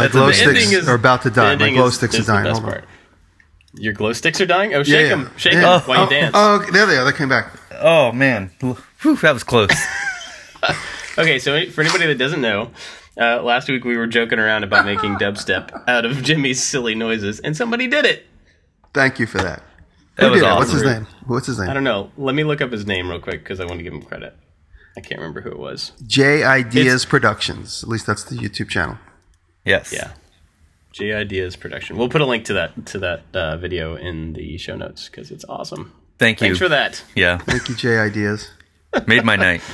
My That's glow amazing. sticks is- are about to die. My glow is- sticks is are dying. Hold on. part. Your glow sticks are dying? Oh, shake Yeah, them. yeah. Shake Yeah. them while oh, you dance. Oh, okay, there they are. They came back. Oh man, Whew, that was close. Okay, so for anybody that doesn't know, uh, last week we were joking around about making dubstep out of Jimmy's silly noises, and somebody did it. Thank you for that. That Who was did it? What's his name? What's his name? I don't know. Let me look up his name real quick because I want to give him credit. I can't remember who it was. J Ideas Productions. At least that's the YouTube channel. Yes. Yeah, J Ideas Production. We'll put a link to that to that uh, video in the show notes because it's awesome. Thank you. Thanks for that. Yeah, Thank you, J Ideas. made my night.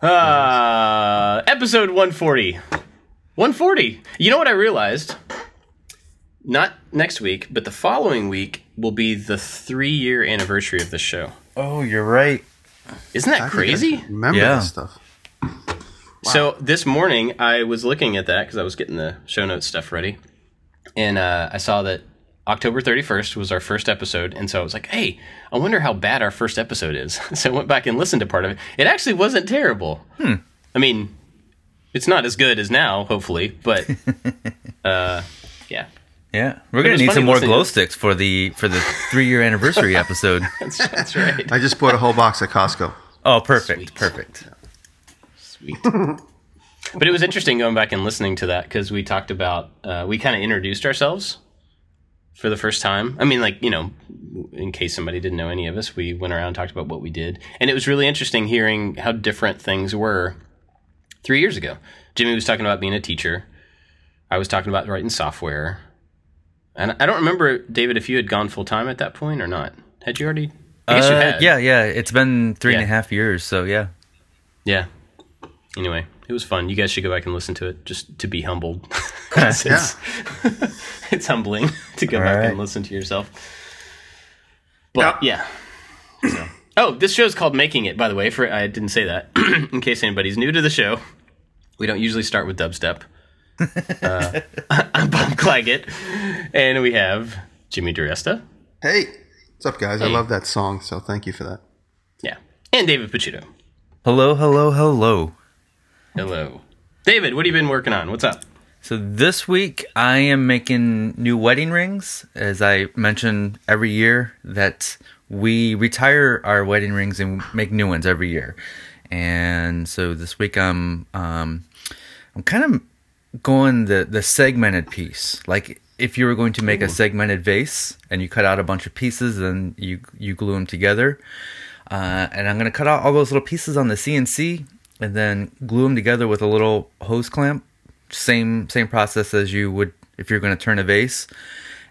Uh, episode 140. 140. You know what I realized? Not next week, but the following week will be the three year anniversary of the show. Oh, you're right. Isn't that I I crazy? Remember Yeah. this stuff. So this morning I was looking at that because I was getting the show notes stuff ready, and uh, I saw that October 31st was our first episode, and so I was like, "Hey, I wonder how bad our first episode is." so I went back and listened to part of it. It actually wasn't terrible. Hmm. I mean, it's not as good as now, hopefully, but uh, yeah, Yeah, we're gonna need some more glow sticks for the for the three year anniversary episode. that's, that's right. I just bought a whole box at Costco. Oh, perfect, Sweet. perfect. Sweet. but it was interesting going back and listening to that because we talked about uh, we kind of introduced ourselves for the first time. I mean, like you know, in case somebody didn't know any of us, we went around and talked about what we did, and it was really interesting hearing how different things were three years ago. Jimmy was talking about being a teacher. I was talking about writing software, and I don't remember David if you had gone full time at that point or not. Had you already? I guess you Uh, had. yeah, yeah. It's been three and a half years, so yeah. Yeah. Anyway, it was fun. You guys should go back and listen to it just to be humbled. 'Cause it's, it's humbling to go All back right. and listen to yourself. But yeah. So. Oh, this show's called Making It, by the way. For I didn't say that. In case anybody's new to the show, we don't usually start with dubstep. Uh, I'm Bob Clagett, and we have Jimmy DiResta. Hey, what's up, guys? I love that song, so thank you for that. Yeah, and David Pacino. Hello, hello, hello. Hello, David. What have you been working on? What's up? So this week I am making new wedding rings. As I mentioned every year that we retire our wedding rings and make new ones every year. And so this week I'm um, I'm kind of going the the segmented piece. Like if you were going to make a segmented vase and you cut out a bunch of pieces and you you glue them together. Uh, and I'm going to cut out all those little pieces on the CNC and then glue them together with a little hose clamp. Same same process as you would if you're going to turn a vase.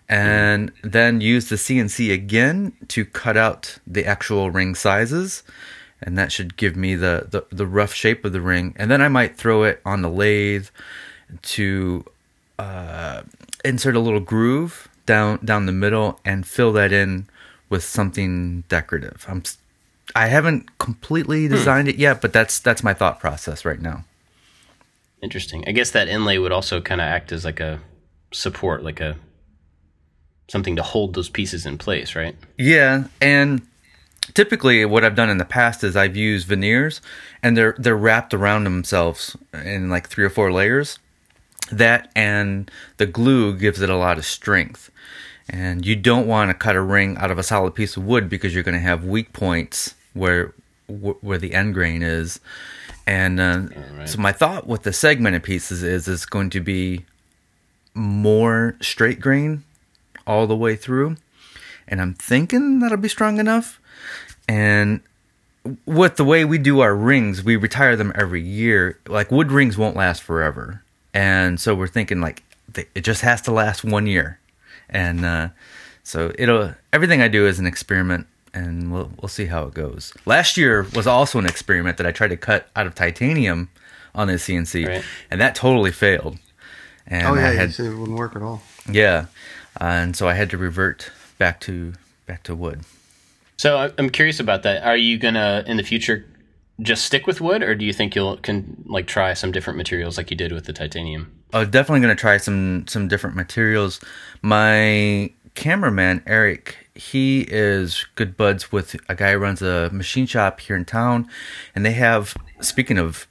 And then use the CNC again to cut out the actual ring sizes. And that should give me the, the, the rough shape of the ring. And then I might throw it on the lathe to uh, insert a little groove down down the middle and fill that in with something decorative. I'm I haven't completely hmm. designed it yet, but that's that's my thought process right now. Interesting. I guess that inlay would also kind of act as like a support, like a something to hold those pieces in place, right? Yeah, and typically what I've done in the past is I've used veneers and they're they're wrapped around themselves in like three or four layers. That and the glue gives it a lot of strength. And you don't want to cut a ring out of a solid piece of wood because you're going to have weak points where where the end grain is. And uh, right. so my thought with the segmented pieces is it's going to be more straight grain all the way through and I'm thinking that'll be strong enough. And with the way we do our rings, we retire them every year. Like wood rings won't last forever, and so we're thinking like it just has to last one year, and uh, so it'll everything I do is an experiment, and we'll we'll see how it goes. Last year was also an experiment that I tried to cut out of titanium on the CNC, Right. and that totally failed. And Oh yeah, I you had said it wouldn't work at all. yeah, uh, and so I had to revert back to back to wood. So I- I'm curious about that. Are you gonna in the future just stick with wood, or do you think you'll can like try some different materials like you did with the titanium? I'm definitely gonna try some some different materials. My cameraman Eric, he is good buds with a guy who runs a machine shop here in town, and they have. Speaking of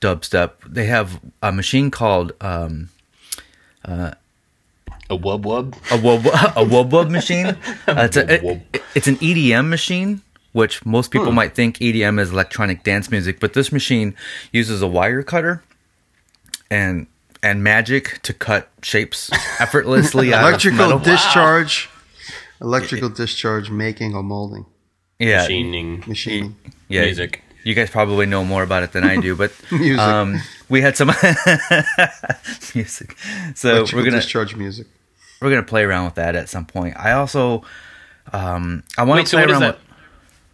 dubstep, they have a machine called um, A wub wub. a wub a wub wub machine. Uh, it's, a, Wub wub. it- it's an EDM machine, which most people Hmm. might think EDM is electronic dance music, but this machine uses a wire cutter and and magic to cut shapes effortlessly out of Electrical metal. discharge, electrical discharge making or molding, yeah, Machining machining. yeah. music. You guys probably know more about it than I do, but Music. um, we had some music. So Electrical we're gonna discharge music. we're gonna play around with that at some point. I also um, I want to so play what does around that? with.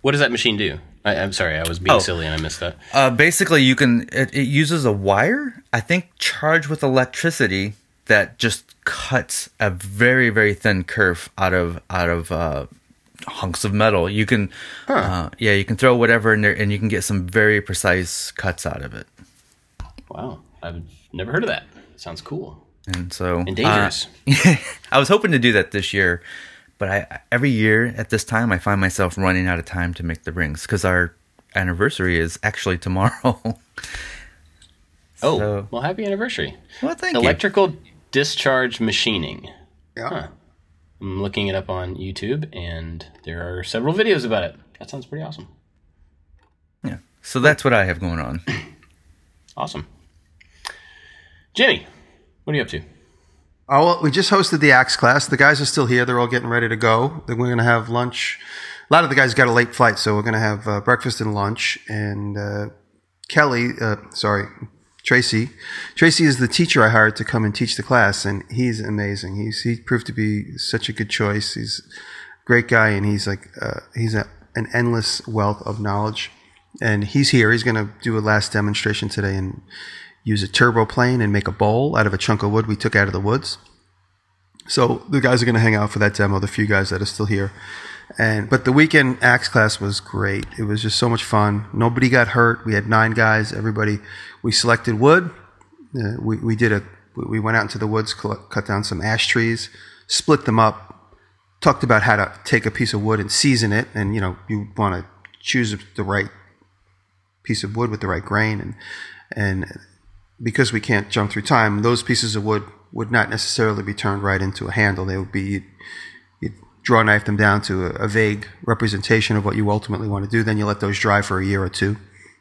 What does that machine do? I, I'm sorry, I was being Oh. silly and I missed that. Uh, basically, you can. It, it uses a wire, I think, charged with electricity that just cuts a very very thin curve out of out of uh, hunks of metal. You can, uh, yeah, you can throw whatever in there, and you can get some very precise cuts out of it. Wow, I've never heard of that. Sounds cool And so, and dangerous. uh, I was hoping to do that this year, but I every year at this time I find myself running out of time to make the rings because our anniversary is actually tomorrow. oh, so- well, happy anniversary! well, thank you. Electrical discharge machining. Yeah. Huh. I'm looking it up on YouTube, and there are several videos about it. That sounds pretty awesome. Yeah. So that's what I have going on. Awesome. Jimmy, what are you up to? Oh, well, we just hosted the Axe class. The guys are still here. They're all getting ready to go. Then we're going to have lunch. A lot of the guys got a late flight, so we're going to have uh, breakfast and lunch. And uh, Kelly, uh, sorry, Tracy. Tracy is the teacher I hired to come and teach the class, and he's amazing. He's he proved to be such a good choice. He's a great guy, and he's like uh, he's a, an endless wealth of knowledge. And he's here. He's going to do a last demonstration today and use a turbo plane and make a bowl out of a chunk of wood we took out of the woods. So the guys are going to hang out for that demo. The few guys that are still here, and but the weekend axe class was great. It was just so much fun. Nobody got hurt. We had nine guys. Everybody. We selected wood. Uh, we we did a. We went out into the woods, cut down some ash trees, split them up. Talked about how to take a piece of wood and season it, and you know you want to choose the right piece of wood with the right grain, and and because we can't jump through time, those pieces of wood would not necessarily be turned right into a handle. They would be draw knife them down to a, a vague representation of what you ultimately want to do. Then you let those dry for a year or two.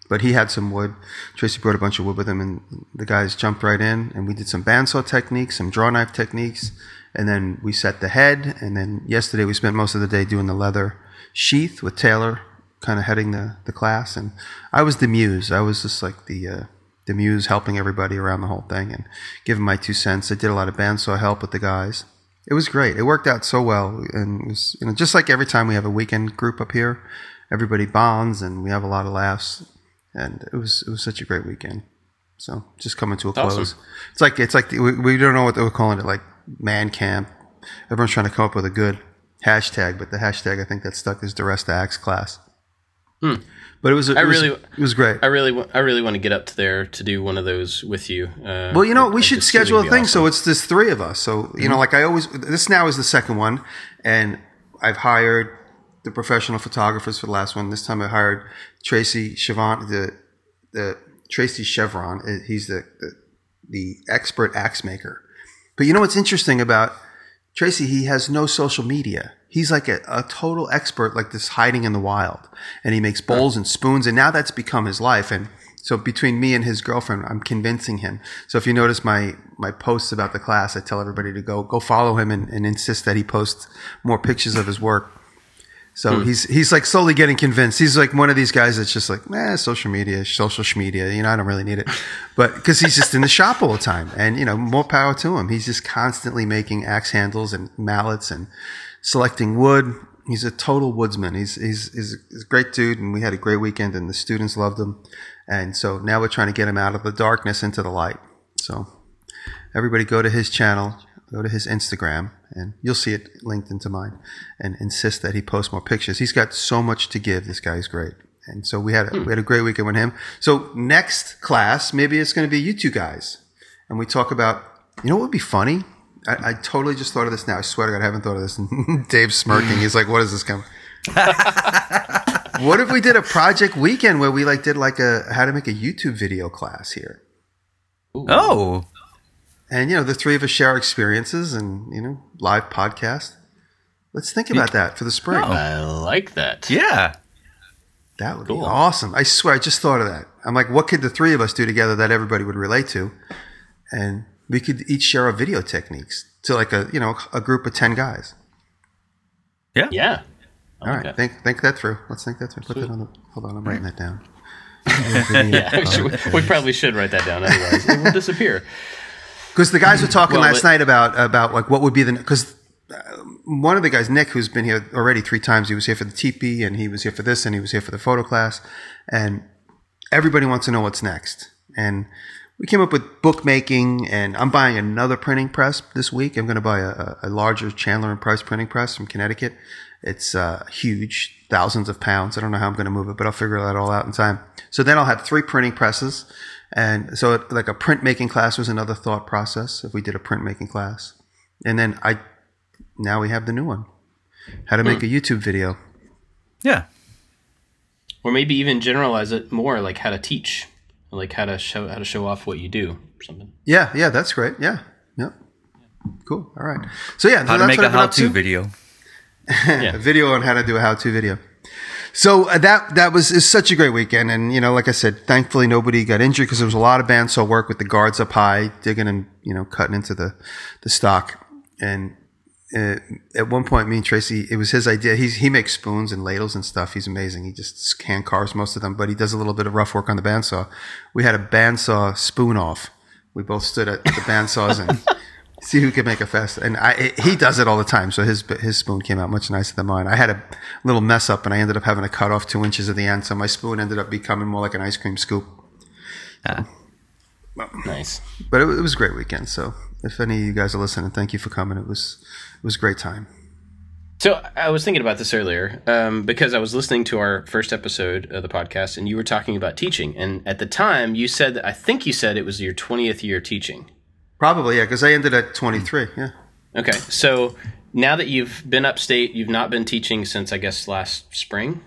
But he had some wood. Tracy brought a bunch of wood with him, and the guys jumped right in. And we did some bandsaw techniques, some draw knife techniques, and then we set the head. And then yesterday we spent most of the day doing the leather sheath with Taylor, kind of heading the, the class. And I was the muse. I was just like the uh, the muse helping everybody around the whole thing and giving my two cents. I did a lot of bandsaw help with the guys. It was great. It worked out so well, and it was you know just like every time we have a weekend group up here, everybody bonds and we have a lot of laughs, and it was it was such a great weekend. So just coming to a Awesome. close. It's like it's like the, we, we don't know what they were calling it, like man camp. Everyone's trying to come up with a good hashtag, but the hashtag I think that stuck is the rest of Axe class. Hmm. But it was it I was, really- it was great. I really, I really want to get up to there to do one of those with you. Uh, Well, you know, we should schedule a thing be so it's this three of us. So you know, like I always, this now is the second one, and I've hired the professional photographers for the last one. This time I hired Tracy Chevron, the the Tracy Chevron. uh, He's the the, the expert axe maker. But you know what's interesting about Tracy? He has no social media. He's like a, a total expert, like this hiding in the wild, and he makes bowls and spoons, and now that's become his life. And so between me and his girlfriend, I'm convincing him. So if you notice my my posts about the class, I tell everybody to go go follow him and, and insist that he posts more pictures of his work. So he's he's like slowly getting convinced. He's like one of these guys that's just like, eh, social media, social media. You know, I don't really need it, but because he's just in the shop all the time, and you know, more power to him. He's just constantly making axe handles and mallets and selecting wood. He's a total woodsman. He's he's he's, a great dude, and we had a great weekend, and the students loved him. And so now we're trying to get him out of the darkness into the light. So everybody go to his channel. go to his Instagram, and you'll see it linked into mine, and insist that he post more pictures. He's got so much to give. This guy's great. And so we had a, we had a great weekend with him. So next class, maybe it's going to be you two guys, and we talk about you know what would be funny. I, I totally just thought of this now. I swear to God, I haven't thought of this. And Dave's smirking. He's like, "What is this coming?" what if we did a project weekend where we like did like a how to make a YouTube video class here? Oh, And you know, the three of us share experiences and you know, live podcast. Let's think about that for the spring. Oh. I like that. yeah. That would Cool. be awesome. I swear, I just thought of that. I'm like, what could the three of us do together that everybody would relate to? And we could each share our video techniques to like a you know a group of ten guys. Yeah. Yeah. I All like right, think think that through. Let's think that through. Put that on the. Hold on, I'm writing that down. Yeah, we, we probably should write that down. Otherwise, it will disappear. Because the guys were talking Well, last but- night about about like what would be the because um, one of the guys, Nick, who's been here already three times, he was here for the TP and he was here for this and he was here for the photo class, and everybody wants to know what's next. And we came up with bookmaking, and I'm buying another printing press this week. I'm going to buy a, a larger Chandler and Price printing press from Connecticut. It's uh, huge, thousands of pounds. I don't know how I'm going to move it, but I'll figure that all out in time. So then I'll have three printing presses. And so, it, like a printmaking class was another thought process if we did a printmaking class. And then I, now we have the new one how to make a YouTube video. Yeah. Or maybe even generalize it more, like how to teach, like how to show how to show off what you do, or something. Yeah, yeah, that's great. Yeah, yep. Cool. All right. So, yeah, How so to make what a I've been up how-to to. video. a video on how to do a how-to video. So uh, that that was is such a great weekend, and you know, like I said, thankfully nobody got injured because there was a lot of bandsaw work with the guards up high, digging and you know cutting into the the stock. And uh, at one point, me and Tracy, it was his idea. He's he makes spoons and ladles and stuff. He's amazing. He just hand carves most of them, but he does a little bit of rough work on the bandsaw. We had a bandsaw spoon off. We both stood at the bandsaws and see who could make it faster. And I, he does it all the time. So his his spoon came out much nicer than mine. I had a little mess up, and I ended up having to cut off two inches of the end. So my spoon ended up becoming more like an ice cream scoop. Nice. But it, it was a great weekend. So if any of you guys are listening, thank you for coming. It was it was a great time. So I was thinking about this earlier um, because I was listening to our first episode of the podcast, and you were talking about teaching. And at the time, you said that I think you said it was your twentieth year teaching. Probably yeah, because I ended at twenty three. Yeah. Okay, so now that you've been upstate, you've not been teaching since I guess last spring.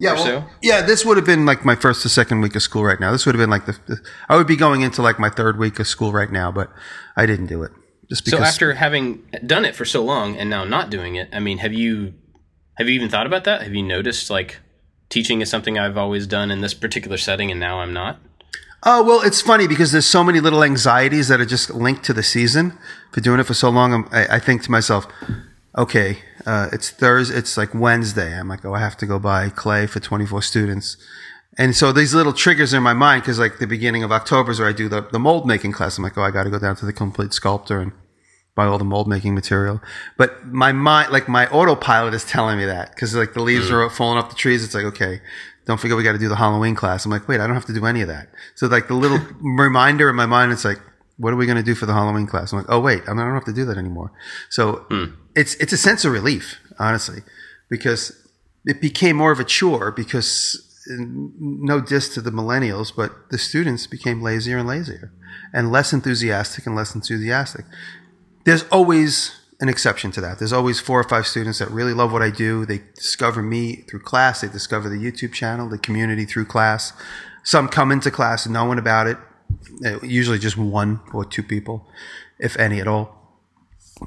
Yeah, well, yeah. This would have been like my first or second week of school right now. This would have been like the, the I would be going into like my third week of school right now, but I didn't do it just So after having done it for so long and now not doing it, I mean, have you have you even thought about that? Have you noticed like teaching is something I've always done in this particular setting, and now I'm not? Oh well, it's funny because there's so many little anxieties that are just linked to the season. For doing it for so long, I, I think to myself, okay, uh, it's Thursday, it's like Wednesday. I'm like, oh, I have to go buy clay for 24 students, and so these little triggers are in my mind because like the beginning of October is where I do the, the mold making class. I'm like, oh, I got to go down to the complete sculptor and buy all the mold making material. But my mind, like my autopilot is telling me that because like the leaves are falling off the trees. It's like, okay, don't forget we got to do the Halloween class. I'm like, wait, I don't have to do any of that. So like the little reminder in my mind, it's like, what are we going to do for the Halloween class? I'm like, oh wait, I, don't have to do that anymore. So hmm. it's it's a sense of relief, honestly, because it became more of a chore because no diss to the millennials, but the students became lazier and lazier and less enthusiastic and less enthusiastic. There's always an exception to that. There's always four or five students that really love what I do. They discover me through class. They discover the YouTube channel, the community through class. Some come into class knowing about it. Uh, Usually just one or two people, if any at all.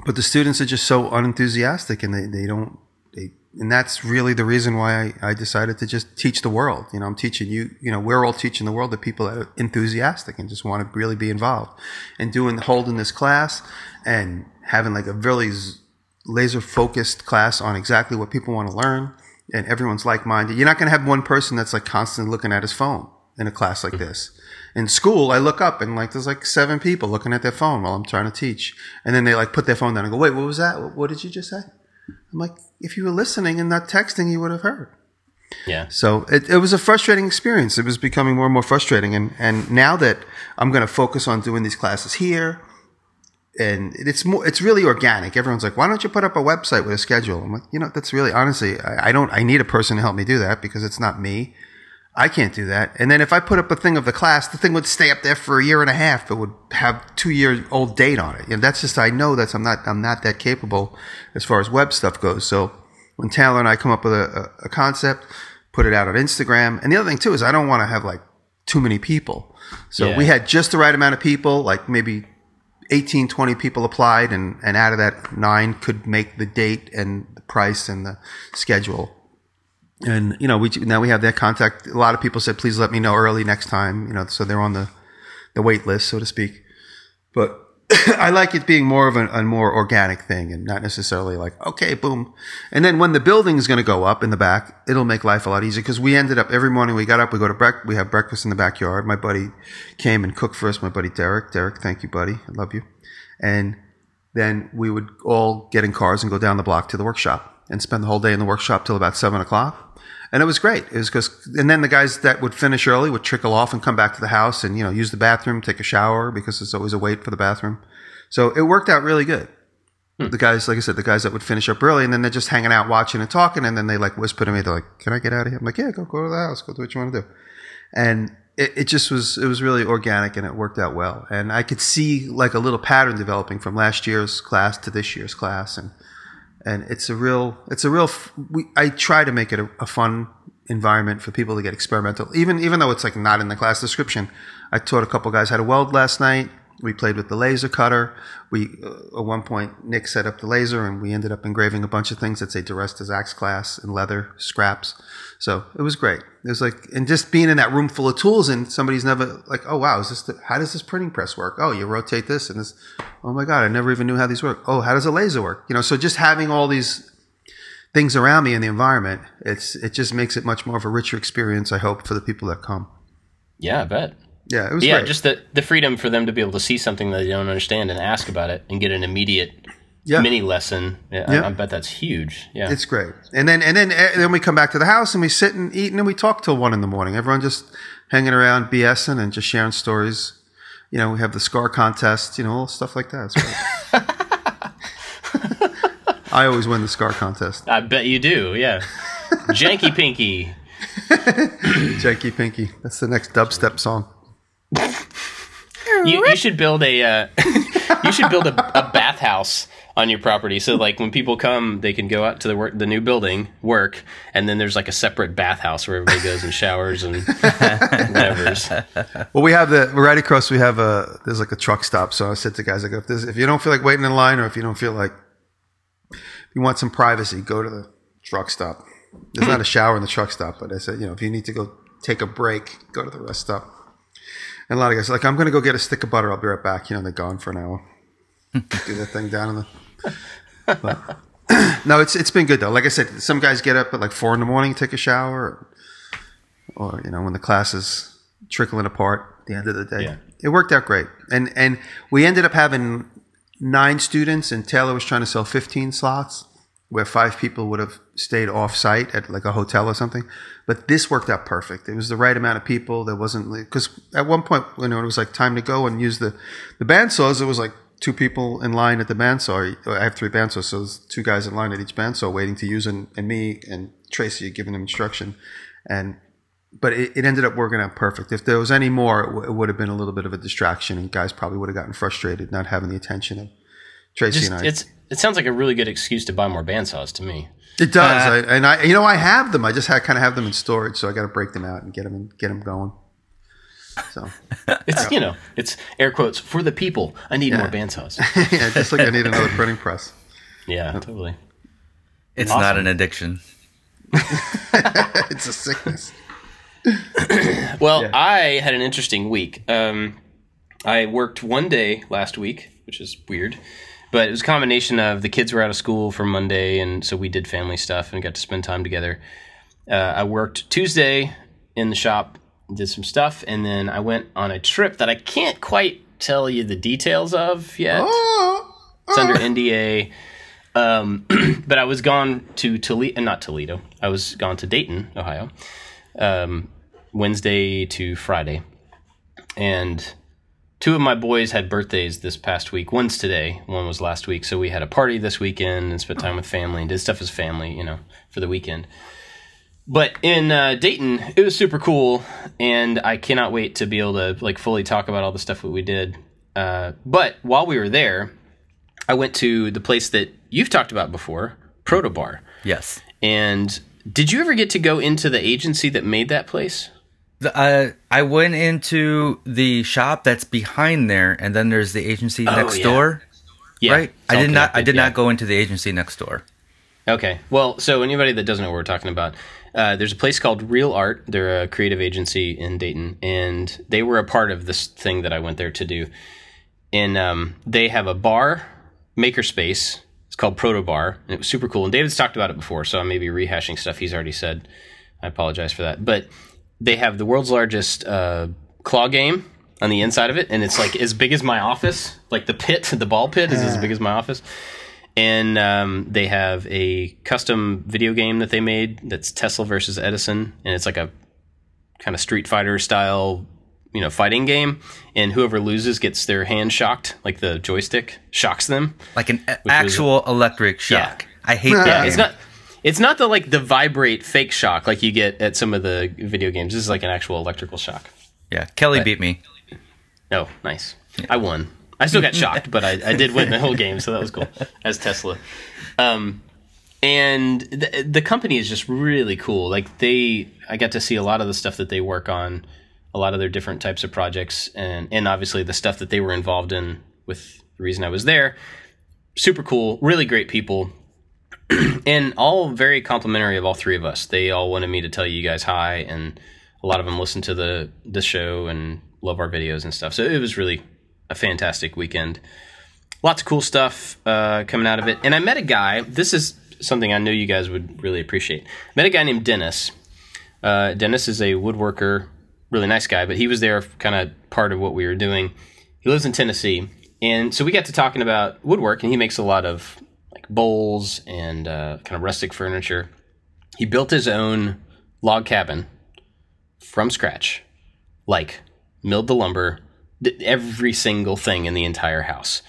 But the students are just so unenthusiastic and they, they don't, they, and that's really the reason why I, I decided to just teach the world. You know, I'm teaching you, you know, we're all teaching the world the people that are enthusiastic and just want to really be involved and doing, holding this class and having like a really laser focused class on exactly what people want to learn and everyone's like minded. You're not going to have one person that's like constantly looking at his phone in a class like this. In school, I look up and like there's like seven people looking at their phone while I'm trying to teach. And then they like put their phone down and go, wait, what was that? What, what did you just say? I'm like, if you were listening and not texting, you would have heard. Yeah. So it, it was a frustrating experience. It was becoming more and more frustrating. And, and now that I'm going to focus on doing these classes here and it's more it's really organic. Everyone's like, why don't you put up a website with a schedule? I'm like, you know, that's really honestly, I, I don't. I need a person to help me do that because it's not me. I can't do that. And then if I put up a thing of the class, the thing would stay up there for a year and a half. It would have two year old date on it. And that's just I know that I'm not I'm not that capable as far as web stuff goes. So when Taylor and I come up with a, a, a concept, put it out on Instagram. And the other thing too is I don't want to have like too many people. So Yeah. we had just the right amount of people, like maybe 18, 20 people applied, and, and out of that, nine could make the date and the price and the schedule. And you know, we now we have that contact. A lot of people said, "Please let me know early next time." You know, so they're on the the wait list, so to speak. But I like it being more of a, a more organic thing and not necessarily like, okay, boom. And then when the building is going to go up in the back, it'll make life a lot easier because we ended up every morning we got up, we go to break, we have breakfast in the backyard. My buddy came and cooked for us. My buddy Derek, Derek, thank you, buddy, I love you. And then we would all get in cars and go down the block to the workshop and spend the whole day in the workshop till about seven o'clock. And it was great. It was because, and then the guys that would finish early would trickle off and come back to the house and, you know, use the bathroom, take a shower because there's always a wait for the bathroom. So it worked out really good. Hmm. The guys, like I said, the guys that would finish up early and then they're just hanging out, watching and talking. And then they like whisper to me, they're like, can I get out of here? I'm like, yeah, go, go to the house, go do what you want to do. And it, it just was, it was really organic and it worked out well. And I could see like a little pattern developing from last year's class to this year's class. And, and it's a real it's a real we, i try to make it a, a fun environment for people to get experimental. Even even though it's like not in the class description i taught a couple guys how to weld last night. We played with the laser cutter. We uh, at one point nick set up the laser and we ended up engraving a bunch of things that say DiResta's axe class in leather scraps so it was great. It was like and just being in that room full of tools and somebody's never like oh wow is this the, how does this printing press work? Oh you rotate this and this oh my god i never even knew how these work. Oh how does a laser work? You know so just having all these things around me in the environment it's it just makes it much more of a richer experience i hope for the people that come. Yeah, I bet. yeah it was Yeah, great. just the the freedom for them to be able to see something that they don't understand and ask about it and get an immediate Yeah. mini lesson. Yeah, Yeah. I, I bet that's huge. Yeah. It's great. And then and then and then we come back to the house and we sit and eat and then we talk till one in the morning. Everyone just hanging around, BSing and just sharing stories. You know, we have the scar contest, you know, stuff like that. I always win the scar contest. I bet you do. Yeah. Janky Pinky. Janky Pinky. That's the next dubstep song. You, you should build a uh, you should build a, a bathhouse on your property so like when people come they can go out to the work the new building work and then there's like a separate bathhouse where everybody goes and showers and whatever's Well, we have the right across. We have a there's like a truck stop. So I said to guys, I go, if, there's, if you don't feel like waiting in line, or if you don't feel like if you want some privacy, go to the truck stop. There's not a shower in the truck stop, but I said, you know, if you need to go take a break, go to the rest stop. And a lot of guys are like, I'm going to go get a stick of butter. I'll be right back. You know, they're gone for an hour. Do that thing down in the. But, no, it's it's been good though. Like I said, some guys get up at like four in the morning, take a shower, or you know when the class is trickling apart at the end of the day. Yeah. It worked out great, and and we ended up having nine students, and Taylor was trying to sell fifteen slots, where five people would have stayed off site at like a hotel or something. But this worked out perfect. It was the right amount of people. There wasn't because at one point you know it was like time to go and use the the bandsaws. It was like two people in line at the bandsaw. I have three bandsaws, so there's two guys in line at each bandsaw waiting to use, and, and me and Tracy giving them instruction, and but it, it ended up working out perfect. If there was any more, it, w- it would have been a little bit of a distraction, and guys probably would have gotten frustrated not having the attention of Tracy just and I. it sounds like a really good excuse to buy more bandsaws to me it does, uh, I, and I, you know, I have them. I just had, kind of have them in storage, so I got to break them out and get them and get them going. So it's you know it's air quotes for the people i need more bandsaws yeah, just like I need another printing press. yeah totally It's not an addiction. It's a sickness. Well, I had an interesting week. Um, I worked one day last week, which is weird, but it was a combination of the kids were out of school for Monday, and so we did family stuff and got to spend time together. Uh, I worked Tuesday in the shop, did some stuff, and then I went on a trip that I can't quite tell you the details of yet. Oh, It's under NDA. Um, but I was gone to Toledo, and not Toledo. I was gone to Dayton, Ohio, um, Wednesday to Friday, and two of my boys had birthdays this past week. One's today, one was last week. So we had a party this weekend and spent time with family and did stuff as family, you know, for the weekend. But in uh, Dayton, it was super cool, and I cannot wait to be able to like fully talk about all the stuff that we did. Uh, but while we were there, I went to the place that you've talked about before, Proto Bar. Yes. And did you ever get to go into the agency that made that place? The, uh, I went into the shop that's behind there, and then there's the agency next Oh, yeah. door. Yeah, right. I did not. I did yeah. not go into the agency next door. Okay. Well, so anybody that doesn't know what we're talking about, uh, there's a place called Real Art. They're a creative agency in Dayton, and they were a part of this thing that I went there to do. And um, they have a bar makerspace. It's called Proto Bar, and it was super cool. And David's talked about it before, so I may be rehashing stuff he's already said. I apologize for that. But they have the world's largest uh, claw game on the inside of it, and it's like as big as my office. Like the pit, the ball pit is as big as my office and um, they have a custom video game that they made that's Tesla versus Edison, and it's like a kind of Street Fighter style, you know, fighting game. And whoever loses gets their hand shocked, like the joystick shocks them. Like an a- was actual electric shock. I hate that. Yeah. It's not. It's not the like the vibrate fake shock like you get at some of the video games. This is like an actual electrical shock. Yeah, Kelly beat me. Oh, nice. I won. I still got shocked, but I, I did win the whole game, so that was cool. As Tesla. Um, and the, the company is just really cool. Like they, I got to see a lot of the stuff that they work on, a lot of their different types of projects, and and obviously the stuff that they were involved in with the reason I was there. Super cool, really great people, and all very complimentary of all three of us. They all wanted me to tell you guys hi, and a lot of them listen to the the show and love our videos and stuff. So it was really a fantastic weekend. Lots of cool stuff uh, coming out of it. And I met a guy. This is something I know you guys would really appreciate. Met a guy named Dennis. Uh, Dennis is a woodworker, really nice guy, but he was there kind of part of what we were doing. He lives in Tennessee, and so we got to talking about woodwork, and he makes a lot of like bowls and uh, kind of rustic furniture. He built his own log cabin from scratch, like milled the lumber, every single thing in the entire house.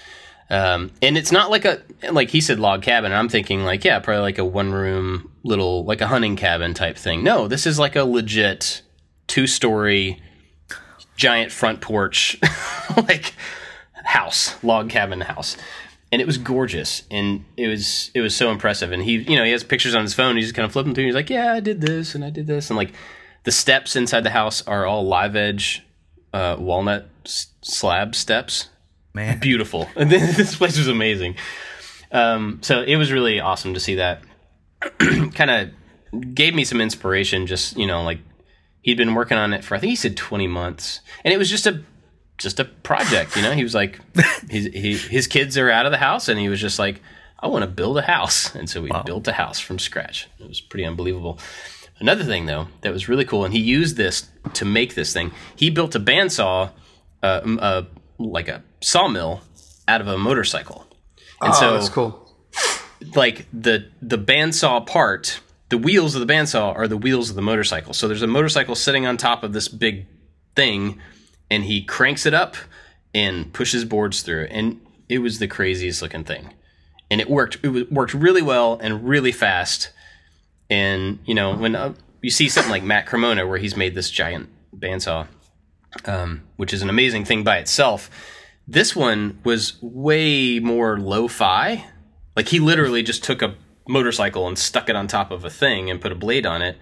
Um, and it's not like a like he said log cabin. I'm thinking like yeah, probably like a one room little like a hunting cabin type thing. No, this is like a legit two story giant front porch like house log cabin house and it was gorgeous and it was it was so impressive and he you know he has pictures on his phone he's just kind of flipping through he's like yeah i did this and i did this and like the steps inside the house are all live edge uh, walnut s- slab steps Man, beautiful. This place was amazing. Um, so it was really awesome to see that. kind of gave me some inspiration. Just you know, like he'd been working on it for I think he said twenty months, and it was just a just a project. You know, he was like his he, his kids are out of the house, and he was just like, I want to build a house, and so we built a house from scratch. It was pretty unbelievable. Another thing though that was really cool, and he used this to make this thing. He built a bandsaw, uh, uh, like a sawmill, out of a motorcycle. And oh, so that's cool. like the the bandsaw part, the wheels of the bandsaw are the wheels of the motorcycle. So there's a motorcycle sitting on top of this big thing, and he cranks it up and pushes boards through and it was the craziest looking thing, and it worked. It worked really well and really fast. And you know when uh, you see something like Matt Cremona, where he's made this giant bandsaw, um, which is an amazing thing by itself. This one was way more lo-fi. Like he literally just took a motorcycle and stuck it on top of a thing and put a blade on it.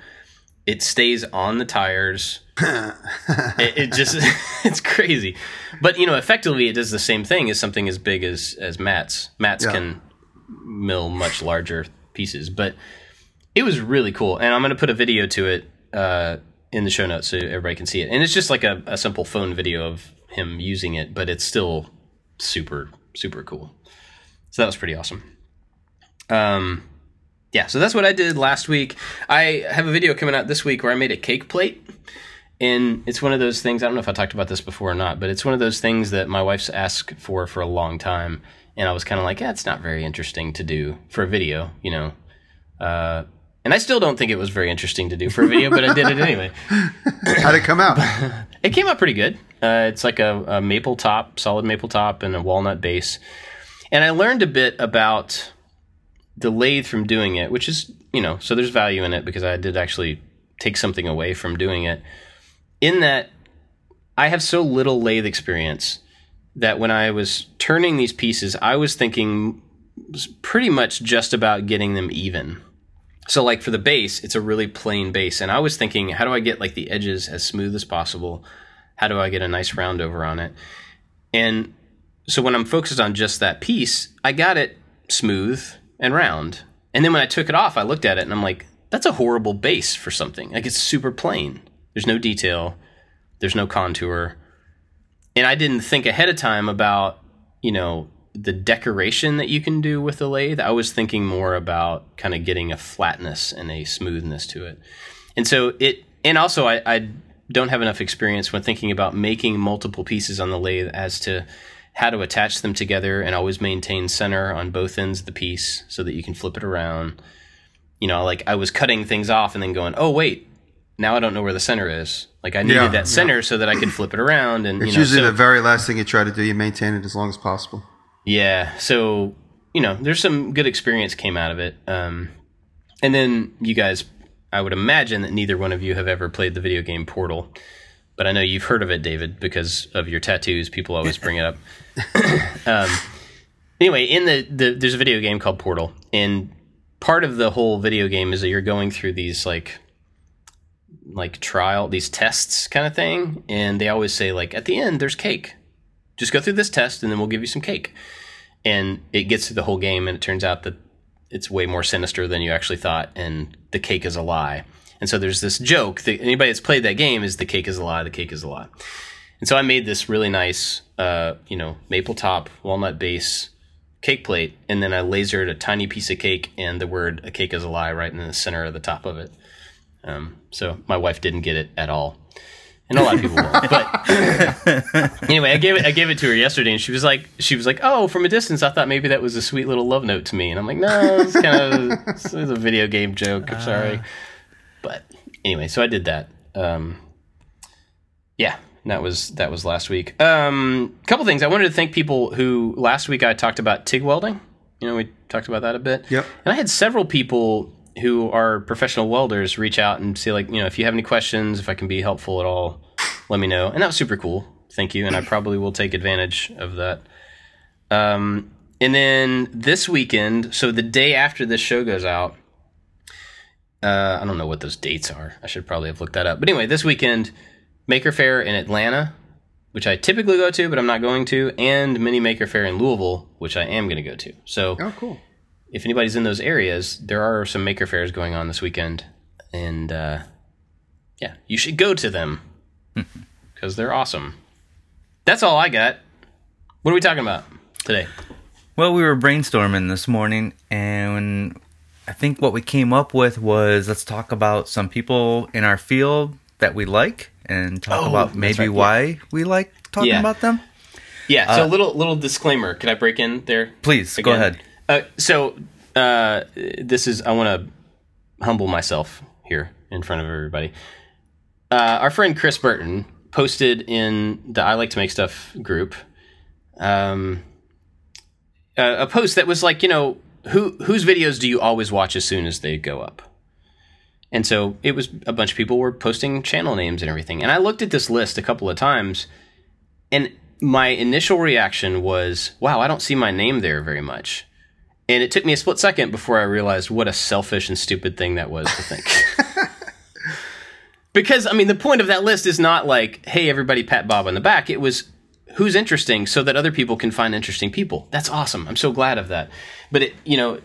It stays on the tires. it, it just it's crazy. But you know, effectively it does the same thing as something as big as as Matt's. Matt's Yeah. can mill much larger pieces, but it was really cool. And I'm going to put a video to it uh, in the show notes so everybody can see it. And it's just like a, a simple phone video of him using it, but it's still super super cool. So that was pretty awesome. Um, yeah, so that's what I did last week. I have a video coming out this week where I made a cake plate. And it's one of those things, I don't know if I talked about this before or not, but it's one of those things that my wife's asked for for a long time. And I was kind of like, yeah, it's not very interesting to do for a video, you know. Uh, and I still don't think it was very interesting to do for a video, but I did it anyway. How'd it come out? It came out pretty good. Uh, it's like a, a maple top, solid maple top, and a walnut base. And I learned a bit about the lathe from doing it, which is, you know, so there's value in it because I did actually take something away from doing it. In that I have so little lathe experience that when I was turning these pieces, I was thinking pretty much just about getting them even. So like for the base, it's a really plain base. And I was thinking, how do I get like the edges as smooth as possible? How do I get a nice round over on it? And so when I'm focused on just that piece, I got it smooth and round. And then when I took it off, I looked at it and I'm like, that's a horrible base for something. Like it's super plain. There's no detail. There's no contour. And I didn't think ahead of time about, you know, the decoration that you can do with the lathe. I was thinking more about kind of getting a flatness and a smoothness to it. And so it, and also I, I don't have enough experience when thinking about making multiple pieces on the lathe as to how to attach them together and always maintain center on both ends of the piece so that you can flip it around. You know, like I was cutting things off and then going, oh, wait, now I don't know where the center is. Like I needed Yeah, that center so that I could flip it around. And, It's you know, usually so- the very last thing you try to do. You maintain it as long as possible. Yeah. So, you know, there's some good experience came out of it. Um, and then you guys, I would imagine that neither one of you have ever played the video game Portal, but I know you've heard of it, David, because of your tattoos. People always bring it up. um, anyway, in the, the there's a video game called Portal, and part of the whole video game is that you're going through these like like trial these tests kind of thing and they always say like at the end there's cake just go through this test and then we'll give you some cake. And it gets through the whole game and it turns out that it's way more sinister than you actually thought and the cake is a lie. And so there's this joke that anybody that's played that game is the cake is a lie the cake is a lie. And so i made this really nice uh, you know maple top walnut base cake plate and then i lasered a tiny piece of cake and the word a cake is a lie right in the center of the top of it. Um, so my wife didn't get it at all and a lot of people won't. But anyway, I gave it I gave it to her yesterday, and she was like, she was like, oh, from a distance, I thought maybe that was a sweet little love note to me, and I'm like, no, it's kind of it was a video game joke. I'm sorry, but anyway, so I did that. Um, yeah, that was that was last week. Um, a couple things I wanted to thank people who last week I talked about TIG welding. You know, we talked about that a bit. Yep. And I had several people who are professional welders reach out and say like, you know, if you have any questions, if I can be helpful at all, let me know. And that was super cool. Thank you. And I probably will take advantage of that. Um, and then this weekend, so the day after this show goes out, uh, I don't know what those dates are. I should probably have looked that up. But anyway, this weekend, Maker Faire in Atlanta, which I typically go to, but I'm not going to, and Mini Maker Faire in Louisville, which I am going to go to. So Oh, cool. if anybody's in those areas, there are some maker fairs going on this weekend, and uh, yeah, you should go to them because they're awesome. That's all I got. What are we talking about today? Well, we were brainstorming this morning, and I think what we came up with was let's talk about some people in our field that we like, and talk Oh, about maybe right, why we like talking Yeah. about them. Yeah, so a little little disclaimer. Can I break in there? Please go ahead. Uh, so uh, this is I want to humble myself here in front of everybody. Uh, our friend Chris Burton posted in the I like to make stuff group um, a, a post that was like, you know, who whose videos do you always watch as soon as they go up? And so it was a bunch of people were posting channel names and everything. And I looked at this list a couple of times and my initial reaction was, wow, I don't see my name there very much. And it took me a split second before I realized what a selfish and stupid thing that was to think. because, I mean, the point of that list is not like, hey, everybody pat Bob on the back. It was who's interesting so that other people can find interesting people. That's awesome. I'm so glad of that. But, it, you know,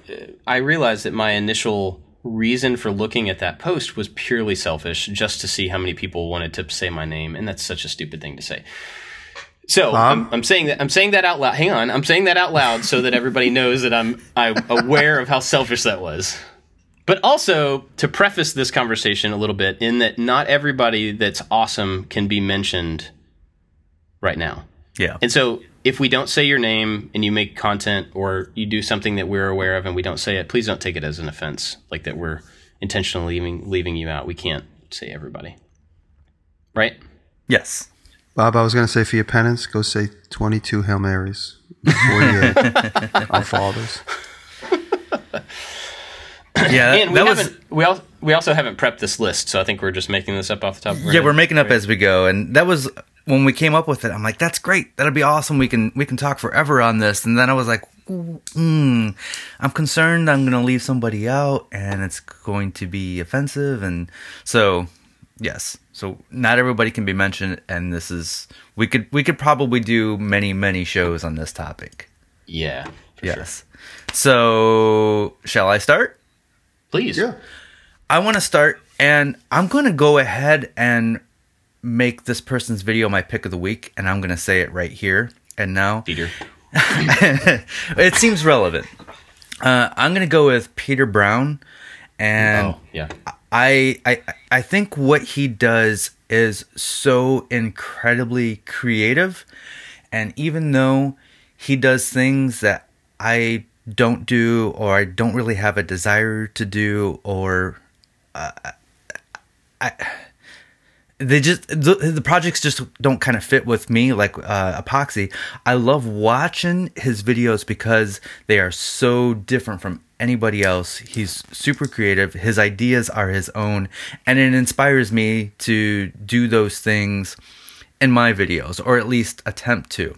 I realized that my initial reason for looking at that post was purely selfish, just to see how many people wanted to say my name. And that's such a stupid thing to say. So I'm, I'm saying that I'm saying that out loud. Hang on, I'm saying that out loud so that everybody knows that I'm I'm aware of how selfish that was. But also to preface this conversation a little bit, in that not everybody that's awesome can be mentioned right now. Yeah. And so if we don't say your name and you make content or you do something that we're aware of and we don't say it, please don't take it as an offense, like that we're intentionally leaving leaving you out. We can't say everybody. Right? yes. Bob, I was going to say for your penance, go say 22 Hail Marys. 48. I'll follow Yeah, And we that was. We also we also haven't prepped this list, so I think we're just making this up off the top. of our yeah, head. we're making up as we go, and that was when we came up with it. I'm like, that's great. That'll be awesome. We can we can talk forever on this. And then I was like, mm, I'm concerned I'm going to leave somebody out, and it's going to be offensive. And so, yes, so not everybody can be mentioned, and this is we could we could probably do many many shows on this topic. Yeah. for sure. Yes. So shall I start? Please. Yeah. I want to start, and I'm going to go ahead and make this person's video my pick of the week, and I'm going to say it right here and now. Peter. it seems relevant. Uh, I'm going to go with Peter Brown, and oh yeah. I, I I think what he does is so incredibly creative, and even though he does things that I don't do or I don't really have a desire to do or uh, I they just the, the projects just don't kind of fit with me like uh, epoxy. I love watching his videos because they are so different from anybody else. He's super creative. His ideas are his own and it inspires me to do those things in my videos or at least attempt to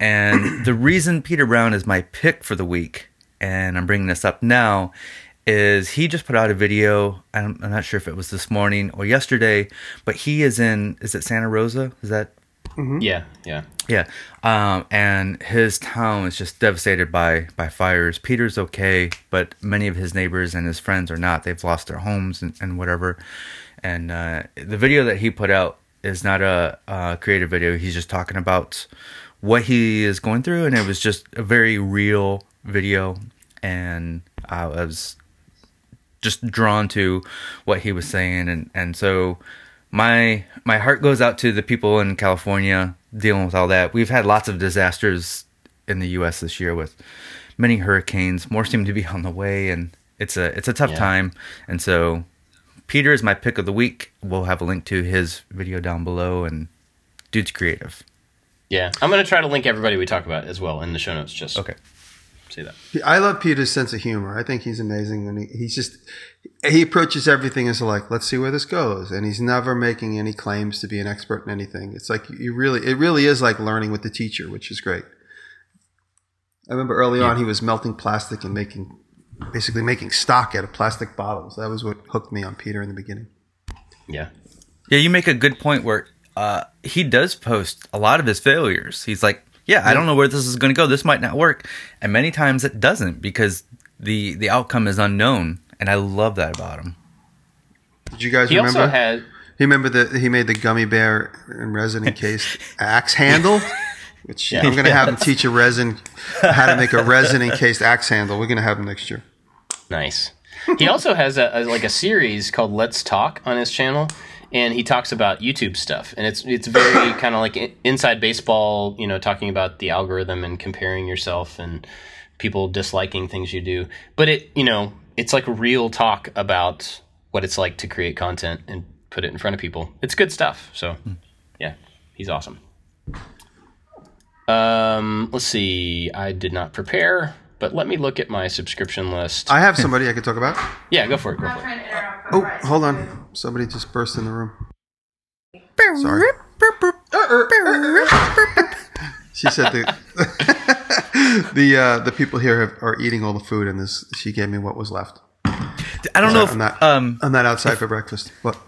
and the reason peter brown is my pick for the week and i'm bringing this up now is he just put out a video. I'm, I'm not sure if it was this morning or yesterday, but he is in. Is it Santa Rosa? Is that Yeah. Yeah. yeah? Um, and his town is just devastated by by fires. Peter's okay, but many of his neighbors and his friends are not. They've lost their homes and, and whatever. And uh, the video that he put out is not a, a creative video. He's just talking about what he is going through, and it was just a very real video. And I was just drawn to what he was saying and and so my my heart goes out to the people in California dealing with all that. We've had lots of disasters in the US this year with many hurricanes. More seem to be on the way and it's a it's a tough Yeah. time. And so Peter is my pick of the week. We'll have a link to his video down below and dude's creative. Yeah. I'm gonna try to link everybody we talk about as well in the show notes. Just Okay. say that. I love Peter's sense of humor. I think he's amazing, and he, he's just he approaches everything as like, let's see where this goes, and he's never making any claims to be an expert in anything. It's like you really, it really is like learning with the teacher, which is great. I remember early on he was melting plastic and making, basically making stock out of plastic bottles. That was what hooked me on Peter in the beginning. Yeah. Yeah, you make a good point where uh, he does post a lot of his failures. He's like, "Yeah, I don't know where this is going to go. This might not work," and many times it doesn't because the the outcome is unknown. And I love that about him. Did you guys He remember? also had. he remember that he made the gummy bear and resin encased axe handle. Which Yeah. I'm going to have him teach a resin how to make a resin encased axe handle. We're going to have him next year. Nice. He also has a, a like a series called Let's Talk on his channel, and he talks about YouTube stuff, and it's it's very kind of like inside baseball, you know, talking about the algorithm and comparing yourself and people disliking things you do. But it, you know, it's like real talk about what it's like to create content and put it in front of people. It's good stuff. So, yeah, he's awesome. Um, let's see. I did not prepare, but let me look at my subscription list. I have somebody I could talk about. Yeah, go for it. Go Not for it. to interrupt. Oh, hold on. Somebody just burst in the room. Sorry. She said the the uh, the people here have, are eating all the food, and this she gave me what was left. I don't know if I'm not. um I'm not outside for breakfast. What?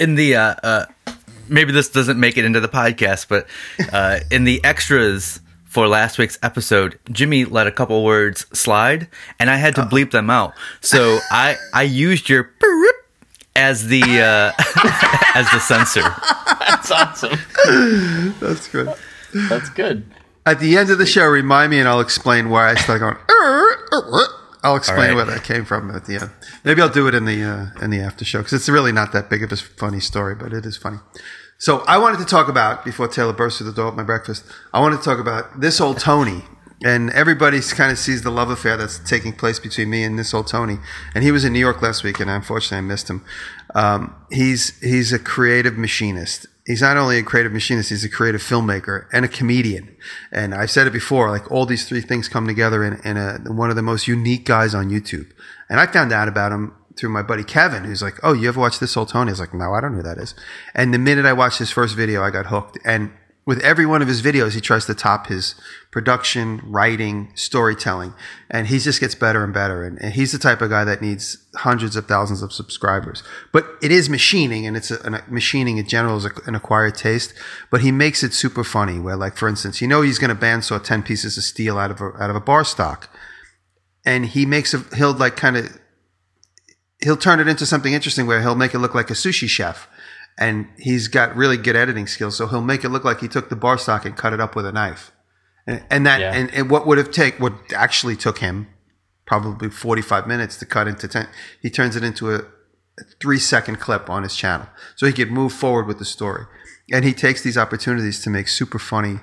in the uh, uh maybe this doesn't make it into the podcast, but uh in the extras for last week's episode, Jimmy let a couple words slide, and I had to bleep them out. So I I used your as the uh as the censor. That's awesome. That's good. That's good. At the end of the show, remind me, and I'll explain why I started going. "Er, er, er." I'll explain All right. where that came from at the end. Maybe I'll do it in the uh, in the after show because it's really not that big of a funny story, but it is funny. So I wanted to talk about before Taylor burst through the door at my breakfast. I wanted to talk about this old Tony, and everybody kind of sees the love affair that's taking place between me and this old Tony. And he was in New York last week, and unfortunately I missed him. Um, he's he's a creative machinist, he's not only a creative machinist, he's a creative filmmaker and a comedian. And I've said it before, like all these three things come together in, in a, one of the most unique guys on YouTube. And I found out about him through my buddy Kevin, who's like, "Oh, you ever watch this old Tony?" I was like, "No, I don't know who that is." And the minute I watched his first video, I got hooked. And with every one of his videos, he tries to top his production, writing, storytelling, and he just gets better and better. And, and he's the type of guy that needs hundreds of thousands of subscribers. But it is machining, and it's a, a machining in general is a, an acquired taste. But he makes it super funny. Where, like, for instance, you know, he's going to bandsaw ten pieces of steel out of a, out of a bar stock, and he makes a he'll like kind of he'll turn it into something interesting where he'll make it look like a sushi chef and he's got really good editing skills. So he'll make it look like he took the bar stock and cut it up with a knife, and, and that Yeah. and, and what would have take what actually took him probably forty five minutes to cut into ten. He turns it into a, a three second clip on his channel, so he could move forward with the story. And he takes these opportunities to make super funny,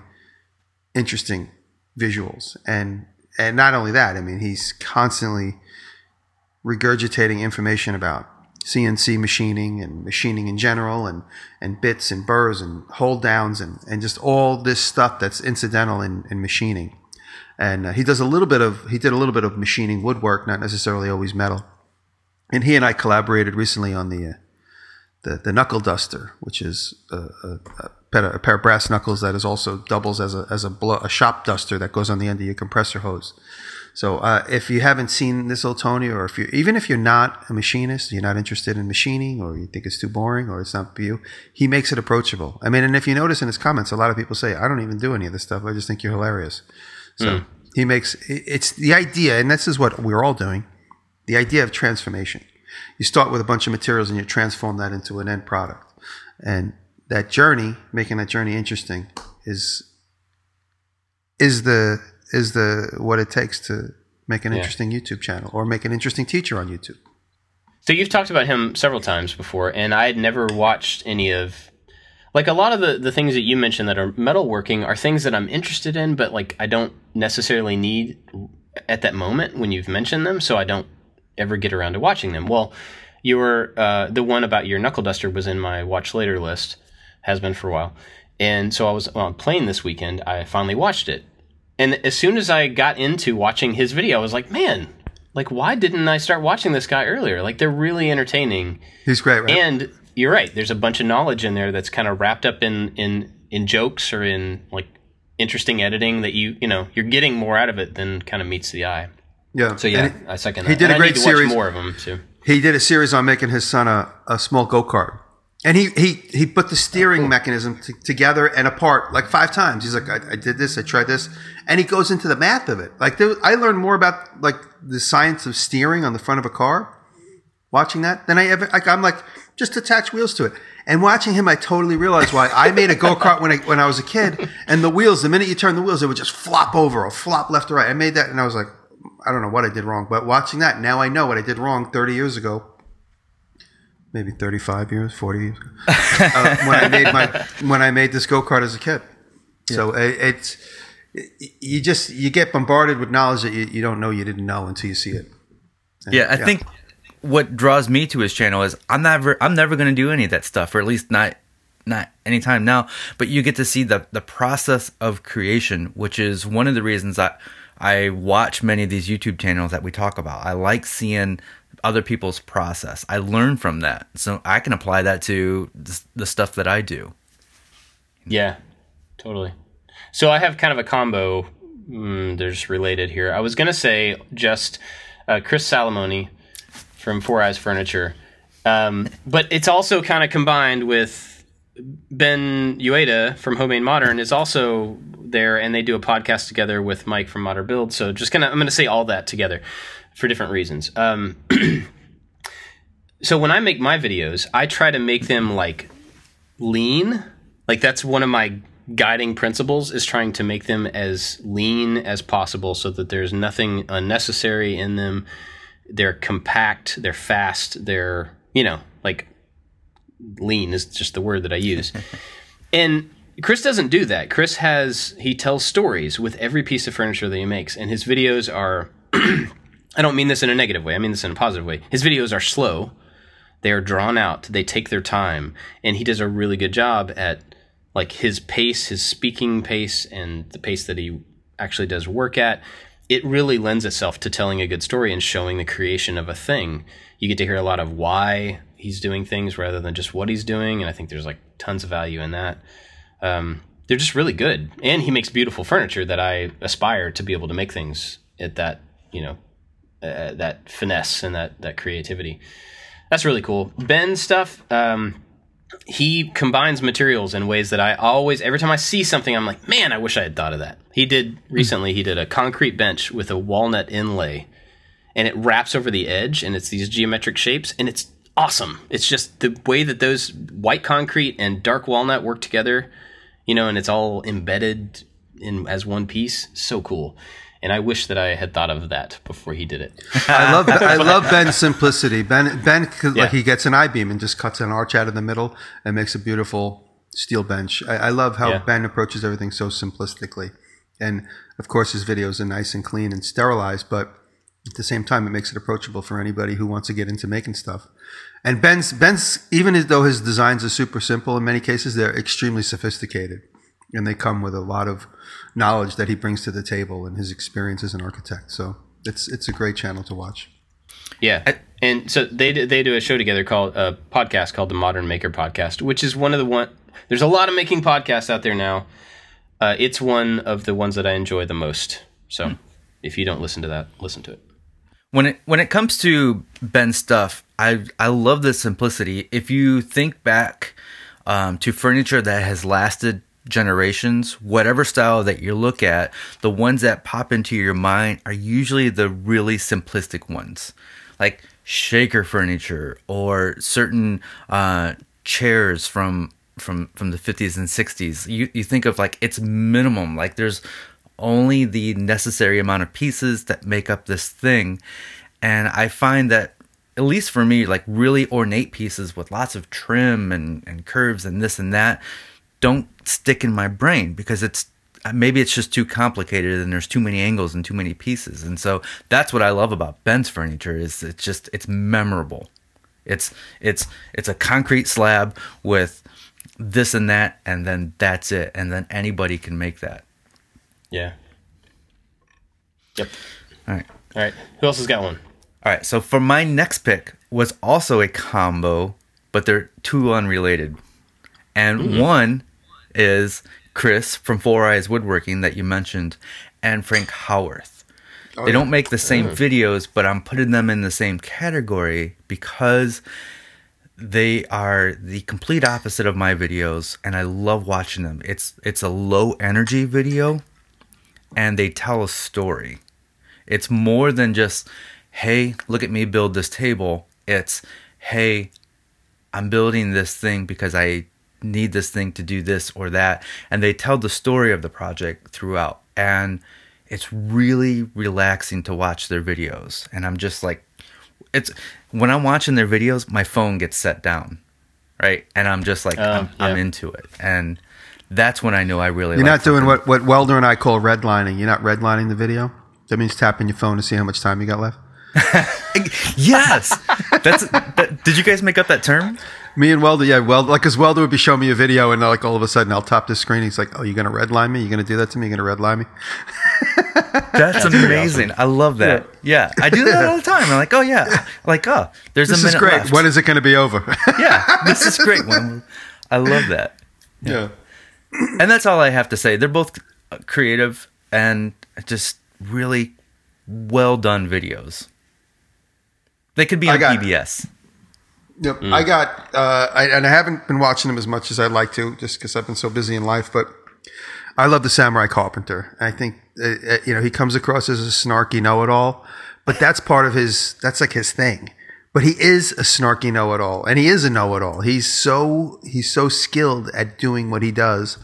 interesting visuals, and and not only that, I mean, he's constantly regurgitating information about CNC machining and machining in general and, and bits and burrs and hold downs and, and just all this stuff that's incidental in, in machining. And uh, he does a little bit of, he did a little bit of machining woodwork, not necessarily always metal. And he and I collaborated recently on the, uh, the, the knuckle duster, which is a, a, a, pair of- brass knuckles that is also doubles as a, as a, blow, a shop duster that goes on the end of your compressor hose. So uh, if you haven't seen this old Tony, or if you even if you're not a machinist, you're not interested in machining, or you think it's too boring, or it's not for you, he makes it approachable. I mean, and if you notice in his comments, a lot of people say, "I don't even do any of this stuff. I just think you're hilarious." So he makes it's the idea, and this is what we're all doing: the idea of transformation. You start with a bunch of materials, and you transform that into an end product, and that journey, making that journey interesting, is is the is the what it takes to make an Yeah. interesting YouTube channel or make an interesting teacher on YouTube. So you've talked about him several times before, and I had never watched any of like a lot of the, the things that you mentioned that are metalworking are things that I'm interested in, but like I don't necessarily need at that moment when you've mentioned them, so I don't ever get around to watching them. Well, your uh, the one about your knuckle duster was in my watch later list, has been for a while, and so I was on plane this weekend. I finally watched it, and as soon as I got into watching his video, I was like, man. Like, why didn't I start watching this guy earlier? Like, they're really entertaining. He's great, right? And you're right. There's a bunch of knowledge in there that's kind of wrapped up in in in jokes or in like interesting editing that you you know you're getting more out of it than kind of meets the eye. yeah. So yeah, he- I second that. he did And a I great need to watch series. more of them too. he did a series on making his son a, a small go kart, and he he he put the steering mechanism t- together and apart like five times. He's like, I, I did this, I tried this, and he goes into the math of it. Like there, I learned more about like the science of steering on the front of a car watching that than I ever. Like I'm like just attach wheels to it. And watching him, I totally realized why I made a go kart when I when I was a kid. And the wheels, the minute you turn the wheels, they would just flop over or flop left or right. I made that, and I was like, I don't know what I did wrong. But watching that, now I know what I did wrong 30 years ago. Maybe 35 years, 40 years ago, uh, when I made my when I made this go kart as a kid. So it, it's you just you get bombarded with knowledge that you, you don't know you didn't know until you see it. And, Yeah, I think what draws me to his channel is I'm never I'm never going to do any of that stuff, or at least not not anytime now. But you get to see the the process of creation, which is one of the reasons I I watch many of these YouTube channels that we talk about. I like seeing other people's process. I learn from that, so I can apply that to the, stuff that I do. Yeah, totally. So I have kind of a combo. Mm, there's related here. I was gonna say just uh, Chris Salomone from Four Eyes Furniture, um, but it's also kind of combined with Ben Uyeda from Homemade Modern is also there, and they do a podcast together with Mike from Modern Build. So just gonna I'm gonna say all that together for different reasons. Um, so when I make my videos, I try to make them like lean. Like that's one of my guiding principles is trying to make them as lean as possible so that there's nothing unnecessary in them. They're compact, they're fast, they're, you know, like lean is just the word that I use. and Chris doesn't do that. Chris has he tells stories with every piece of furniture that he makes and his videos are I don't mean this in a negative way. I mean this in a positive way. His videos are slow They are drawn out. They take their time, and he does a really good job at like his pace, his speaking pace, and the pace that he actually does work at. It really lends itself to telling a good story and showing the creation of a thing. You get to hear a lot of why he's doing things rather than just what he's doing, and I think there's like tons of value in that. Um, they're just really good, and he makes beautiful furniture that I aspire to be able to make things at that you know uh, that finesse and that that creativity. That's really cool. Ben stuff. Um, he combines materials in ways that I always, every time I see something, I'm like, man, I wish I had thought of that. He did recently. He did a concrete bench with a walnut inlay, and it wraps over the edge, and it's these geometric shapes, and it's awesome. It's just the way that those white concrete and dark walnut work together, you know, and it's all embedded in as one piece. So cool and I wish that I had thought of that before he did it. I love I love Ben's simplicity. Ben Ben Yeah. like he gets an I beam and just cuts an arch out of the middle and makes a beautiful steel bench. I, I love how Yeah. Ben approaches everything so simplistically, and of course his videos are nice and clean and sterilized, but at the same time it makes it approachable for anybody who wants to get into making stuff. And Ben's Ben's even as though his designs are super simple in many cases, they're extremely sophisticated, and they come with a lot of knowledge that he brings to the table and his experience as an architect. So it's it's a great channel to watch. Yeah, and so they do- they do a show together called a podcast called the Modern Maker Podcast, which is one of the one. There's a lot of making podcasts out there now. Uh, it's one of the ones that I enjoy the most. So if you don't listen to that, listen to it. when it when it comes to Ben stuff, I I love the simplicity. If you think back um, to furniture that has lasted generations, whatever style that you look at, the ones that pop into your mind are usually the really simplistic ones, like shaker furniture or certain uh, chairs from from from the 50s and 60s. You you think of like it's minimum, like there's only the necessary amount of pieces that make up this thing. And I find that, at least for me, like really ornate pieces with lots of trim and, and curves and this and that don't stick in my brain because it's maybe it's just too complicated and there's too many angles and too many pieces. And so that's what I love about Ben's furniture is it's just it's memorable. It's it's it's a concrete slab with this and that and then that's it and then anybody can make that. Yeah. Yep. All right. All right. Who else has got one? All right, so for my next pick was also a combo, but they're two unrelated. And mm-hmm. one is Chris from Four Eyes Woodworking that you mentioned, and Frank Howarth. Oh, they don't make the same mm. videos, but I'm putting them in the same category because they are the complete opposite of my videos, and I love watching them. It's it's a low energy video, and they tell a story. It's more than just, hey, look at me build this table. It's, hey, I'm building this thing because I need this thing to do this or that. And they tell the story of the project throughout. And it's really relaxing to watch their videos. And I'm just like, it's when I'm watching their videos, my phone gets set down. Right. And I'm just like, uh, I'm, I'm into it. And that's when I know I really You're like not doing something. what, what Welder and I call redlining. You're not redlining the video. That means tapping your phone to see how much time you got left. Yes. That's, that, did you guys make up that term? Me and Welder, yeah, Welder, like, cause Welder would be showing me a video, and like all of a sudden, I'll top the screen. He's like, "Oh, you're gonna redline me? You're gonna do that to me? You're gonna redline me?" That's amazing. I love that. Yeah. I do that all the time. I'm like, oh yeah, like oh, there's This a is great. left. When is it gonna be over? yeah, this is great. When I love that, yeah. and that's all I have to say. They're both uh, creative and just really well done videos. They could be I on got- PBS. Yep. I got, uh, I, and I haven't been watching them as much as I'd like to, just because I've been so busy in life. But I love the Samurai Carpenter. I think, uh, uh, you know, he comes across as a snarky know-it-all, but that's part of his. That's like his thing. But he is a snarky know-it-all, and he is a know-it-all. He's so he's so skilled at doing what he does.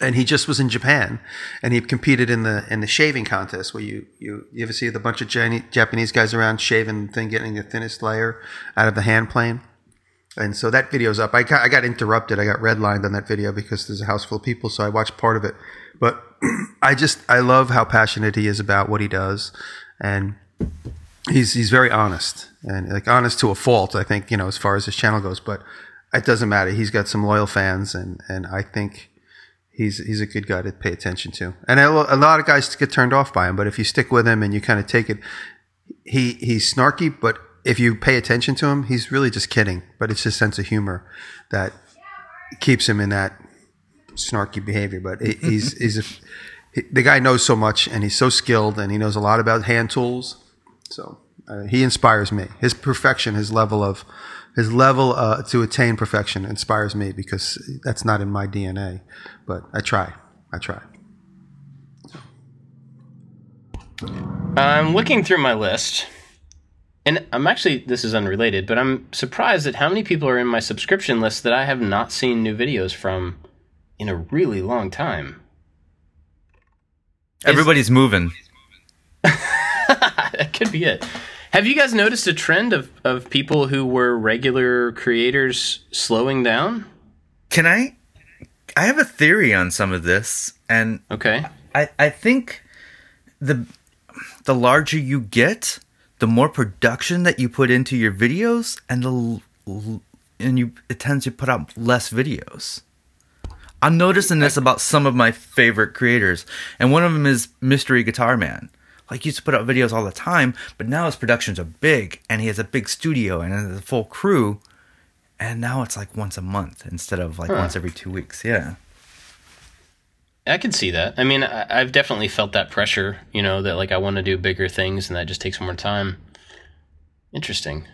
And he just was in Japan, and he competed in the in the shaving contest where you you, you ever see the bunch of Japanese guys around shaving thing, getting the thinnest layer out of the hand plane. And so that video's up. I got, I got interrupted. I got redlined on that video because there's a house full of people, so I watched part of it. But I just I love how passionate he is about what he does, and he's he's very honest and like honest to a fault. I think you know as far as his channel goes, but it doesn't matter. He's got some loyal fans, and and I think he's he's a good guy to pay attention to. And a, lot of guys get turned off by him, but if you stick with him and you kind of take it, he he's snarky, but if you pay attention to him, he's really just kidding. But it's his sense of humor that keeps him in that snarky behavior. But he's he's a, he, the guy knows so much, and he's so skilled, and he knows a lot about hand tools. So uh, he inspires me. His perfection, his level of his level uh, to attain perfection inspires me because that's not in my DNA. But I try. I try. I'm looking through my list, and I'm actually this is unrelated, but I'm surprised at how many people are in my subscription list that I have not seen new videos from in a really long time. Everybody's moving. that could be it. Have you guys noticed a trend of, of people who were regular creators slowing down? Can I? I have a theory on some of this, and Okay. I, I think the the larger you get, the more production that you put into your videos, and the l- and you it tends to put out less videos. I'm noticing this about some of my favorite creators, and one of them is Mystery Guitar Man. Like he used to put out videos all the time, but now his productions are big, and he has a big studio and a full crew, and now it's like once a month instead of like once every two weeks. Yeah. I can see that. I mean, I, I've definitely felt that pressure, you know, that like I want to do bigger things and that just takes more time. Interesting.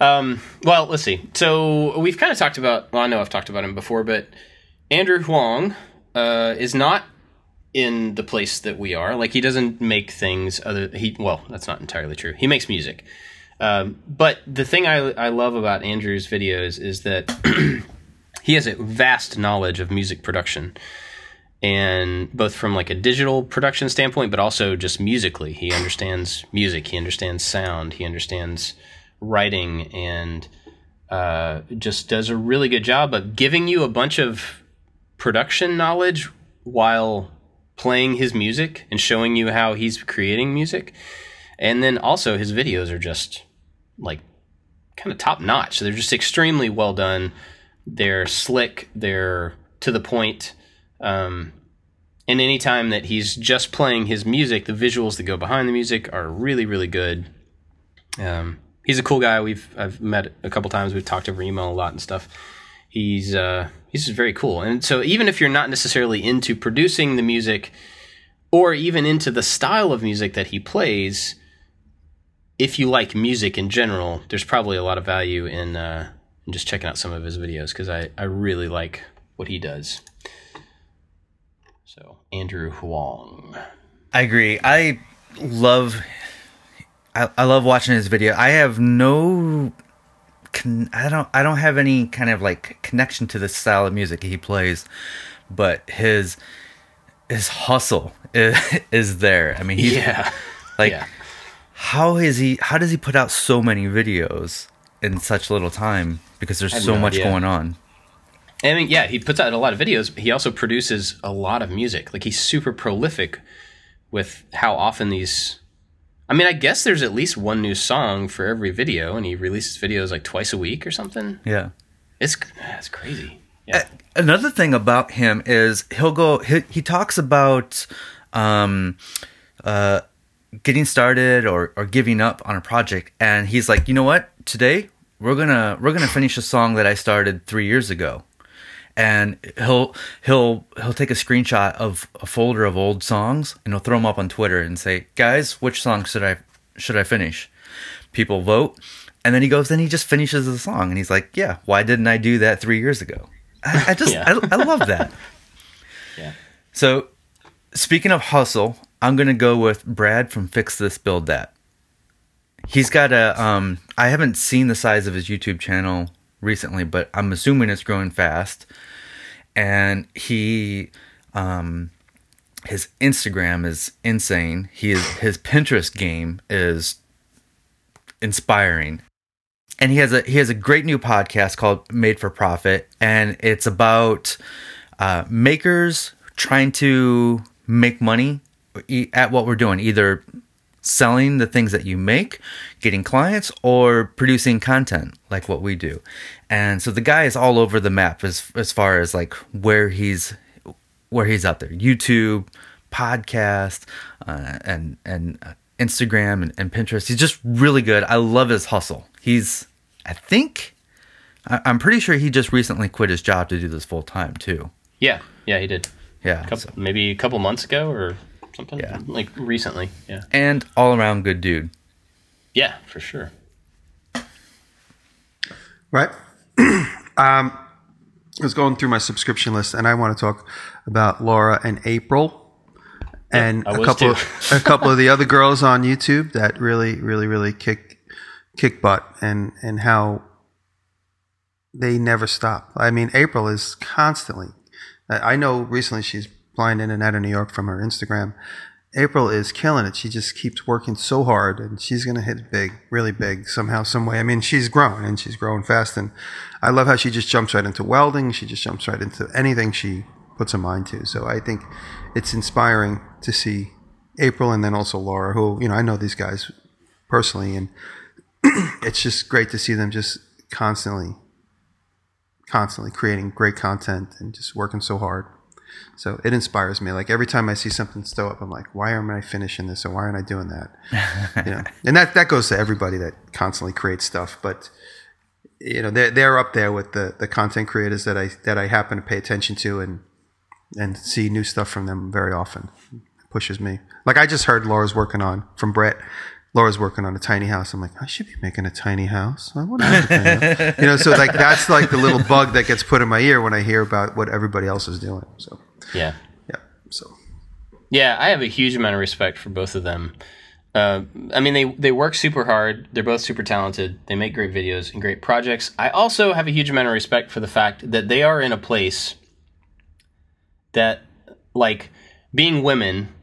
Um, well, let's see. So we've kind of talked about, well, I know I've talked about him before, but Andrew Huang uh, is not in the place that we are. Like he doesn't make things other, he, well, that's not entirely true. He makes music. Um, but the thing I, I love about Andrew's videos is that he has a vast knowledge of music production and both from like a digital production standpoint but also just musically he understands music he understands sound he understands writing and uh, just does a really good job of giving you a bunch of production knowledge while playing his music and showing you how he's creating music and then also his videos are just like kind of top notch they're just extremely well done they're slick they're to the point um, and anytime that he's just playing his music, the visuals that go behind the music are really, really good. Um, he's a cool guy. We've I've met a couple times. We've talked over email a lot and stuff. He's uh, he's very cool. And so even if you're not necessarily into producing the music, or even into the style of music that he plays, if you like music in general, there's probably a lot of value in, uh, in just checking out some of his videos because I, I really like what he does. So Andrew Huang. I agree. I love I, I love watching his video. I have no con- I don't I don't have any kind of like connection to the style of music he plays, but his his hustle is, is there. I mean, he's Yeah. like yeah. how is he how does he put out so many videos in such little time because there's so much going on. I mean, yeah, he puts out a lot of videos. He also produces a lot of music. Like he's super prolific with how often these. I mean, I guess there's at least one new song for every video, and he releases videos like twice a week or something. Yeah. It's it's crazy. Yeah, another thing about him is he'll go he, he talks about um uh getting started or or giving up on a project and he's like you know what today we're gonna we're gonna finish a song that i started three years ago and he'll he'll he'll take a screenshot of a folder of old songs and he'll throw them up on twitter and say guys which song should i should i finish people vote and then he goes then he just finishes the song and he's like yeah why didn't i do that three years ago i, I just Yeah. I, I love that yeah. so speaking of hustle i'm gonna go with brad from fix this build that he's got a um i haven't seen the size of his youtube channel recently but i'm assuming it's growing fast. And he um his instagram is insane. He is his pinterest game is inspiring. And he has a he has a great new podcast called made for profit. And it's about uh, makers trying to make money at what we're doing either selling the things that you make, getting clients, or producing content like what we do. And so the guy is all over the map as as far as like where he's where he's out there. YouTube, podcast, uh, and and uh, Instagram and, and Pinterest. He's just really good. I love his hustle. He's I think I, I'm pretty sure he just recently quit his job to do this full time too. Yeah, yeah, he did. Yeah. Couple, so- maybe a couple months ago or something. Yeah. like recently. Yeah, and all around good dude. yeah, for sure. right? um, I was going through my subscription list, and I want to talk about Laura and April, and I a couple, of, a couple of the other girls on YouTube that really, really, really kick kick butt, and and how they never stop. I mean, April is constantly. I I know recently she's flying in and out of New York from her Instagram. April is killing it. She just keeps working so hard, and she's going to hit big, really big somehow, some way. I mean, she's grown and she's growing fast, and I love how she just jumps right into welding. She just jumps right into anything she puts her mind to. So I think it's inspiring to see April and then also Laura, who you know I know these guys personally, and it's just great to see them just constantly, constantly creating great content and just working so hard. So it inspires me. Like every time I see something stow up, I'm like, why aren't I finishing this or why aren't I doing that? you know, and that that goes to everybody that constantly creates stuff. But you know, they're they're up there with the the content creators that I that I happen to pay attention to and and see new stuff from them very often. It pushes me. Like I just heard Laura's working on from Brett. Laura's working on a tiny house. I'm like, I should be making a tiny house. I want to make a tiny house. You know, so like that's like the little bug that gets put in my ear when I hear about what everybody else is doing. So Yeah. yeah. So Yeah, I have a huge amount of respect for both of them. Uh, I mean, they they work super hard. They're both super talented. They make great videos and great projects. I also have a huge amount of respect for the fact that they are in a place that, like, being women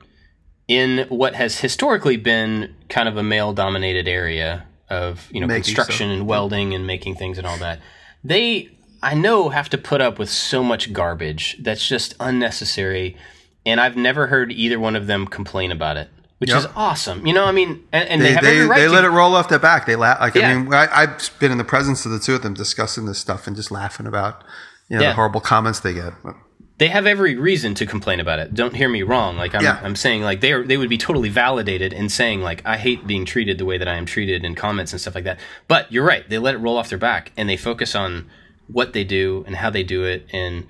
in what has historically been kind of a male dominated area of you know Making construction stuff. and welding and making things and all that. They I know have to put up with so much garbage that's just unnecessary and I've never heard either one of them complain about it, which Yep. is awesome. You know, I mean, and, and they, they have they, every right they to. let it roll off their back. They laugh. Like Yeah. I mean, I, I've been in the presence of the two of them discussing this stuff and just laughing about you know Yeah. the horrible comments they get. But, they have every reason to complain about it. Don't hear me wrong. Like I'm, Yeah. I'm saying, like they are, they would be totally validated in saying, like I hate being treated the way that I am treated in comments and stuff like that. But you're right. They let it roll off their back and they focus on what they do and how they do it, and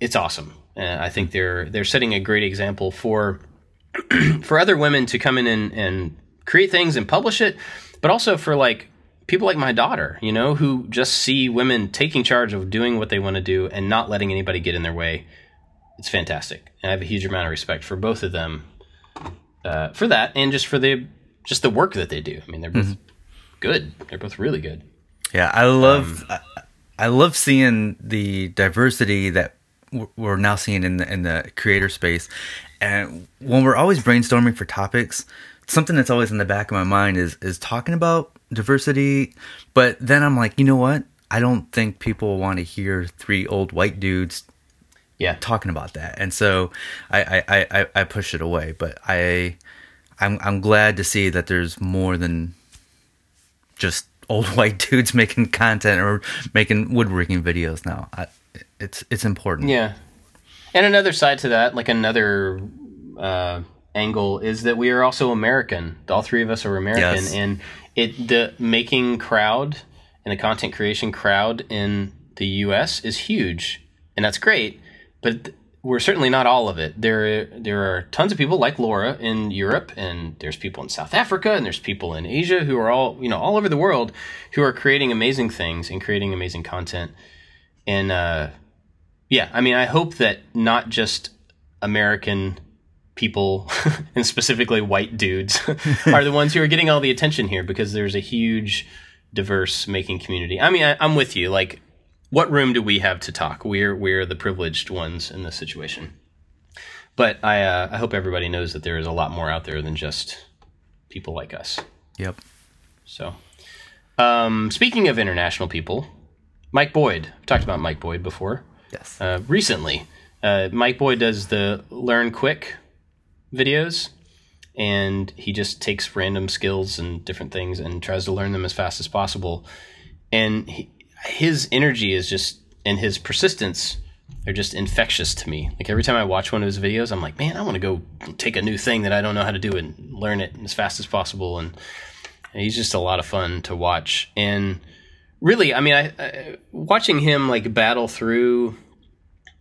it's awesome. Uh, I think they're they're setting a great example for for other women to come in and, and create things and publish it, but also for like people like my daughter, you know, who just see women taking charge of doing what they want to do and not letting anybody get in their way. It's fantastic. And I have a huge amount of respect for both of them uh, for that and just for the just the work that they do. I mean, they're both good. They're both really good. Yeah, I love I, I love seeing the diversity that we're now seeing in the in the creator space. And when we're always brainstorming for topics, something that's always in the back of my mind is is talking about diversity, but then I'm like, you know what? I don't think people want to hear three old white dudes Yeah. talking about that, and so I I, I, I- push it away. But I I'm I'm glad to see that there's more than just old white dudes making content or making woodworking videos now. I, it's it's important. Yeah. And another side to that, like another uh, angle, is that we are also American. All three of us are American, Yes. and it the making crowd and the content creation crowd in the U.S. is huge, and that's great. But we're certainly not all of it. There there are tons of people like Laura in Europe, and there's people in South Africa, and there's people in Asia who are all you know all over the world who are creating amazing things and creating amazing content. And uh, yeah, I mean, I hope that not just American people, and specifically white dudes, are the ones who are getting all the attention here because there's a huge, diverse making community. I mean, I, I'm with you. Like, what room do we have to talk? We're we're the privileged ones in this situation. But I uh, I hope everybody knows that there is a lot more out there than just people like us. Yep. So, um, speaking of international people, Mike Boyd. I've talked about Mike Boyd before Yes. uh, recently. Uh, Mike Boyd does the Learn Quick videos, and he just takes random skills and different things and tries to learn them as fast as possible. And he, his energy is just and his persistence are just infectious to me. Like every time I watch one of his videos, I'm like, man, I want to go take a new thing that I don't know how to do and learn it as fast as possible. And, and he's just a lot of fun to watch. And really, I mean, I, I watching him like battle through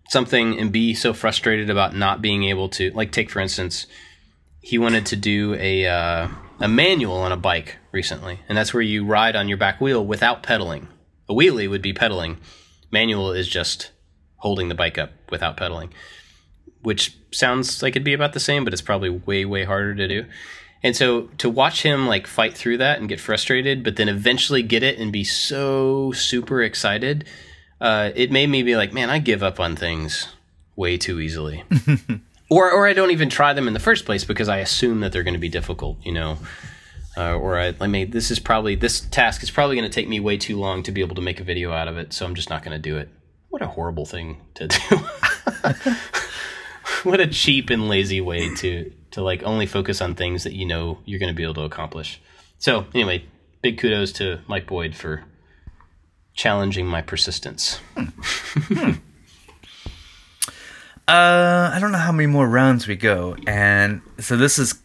something and be so frustrated about not being able to like take for instance he wanted to do a uh, a manual on a bike recently and that's where you ride on your back wheel without pedaling. A wheelie would be pedaling. Manual is just holding the bike up without pedaling which sounds like it'd be about the same but it's probably way way harder to do. And so to watch him like fight through that and get frustrated but then eventually get it and be so super excited uh, it made me be like, man, I give up on things way too easily. or, or I don't even try them in the first place because I assume that they're going to be difficult, you know. Uh, or I, I mean, this is probably this task is probably going to take me way too long to be able to make a video out of it, so I'm just not going to do it. What a horrible thing to do! what a cheap and lazy way to to like only focus on things that you know you're going to be able to accomplish. So anyway, big kudos to Mike Boyd for challenging my persistence. Hmm. Uh, I don't know how many more rounds we go, and so this is,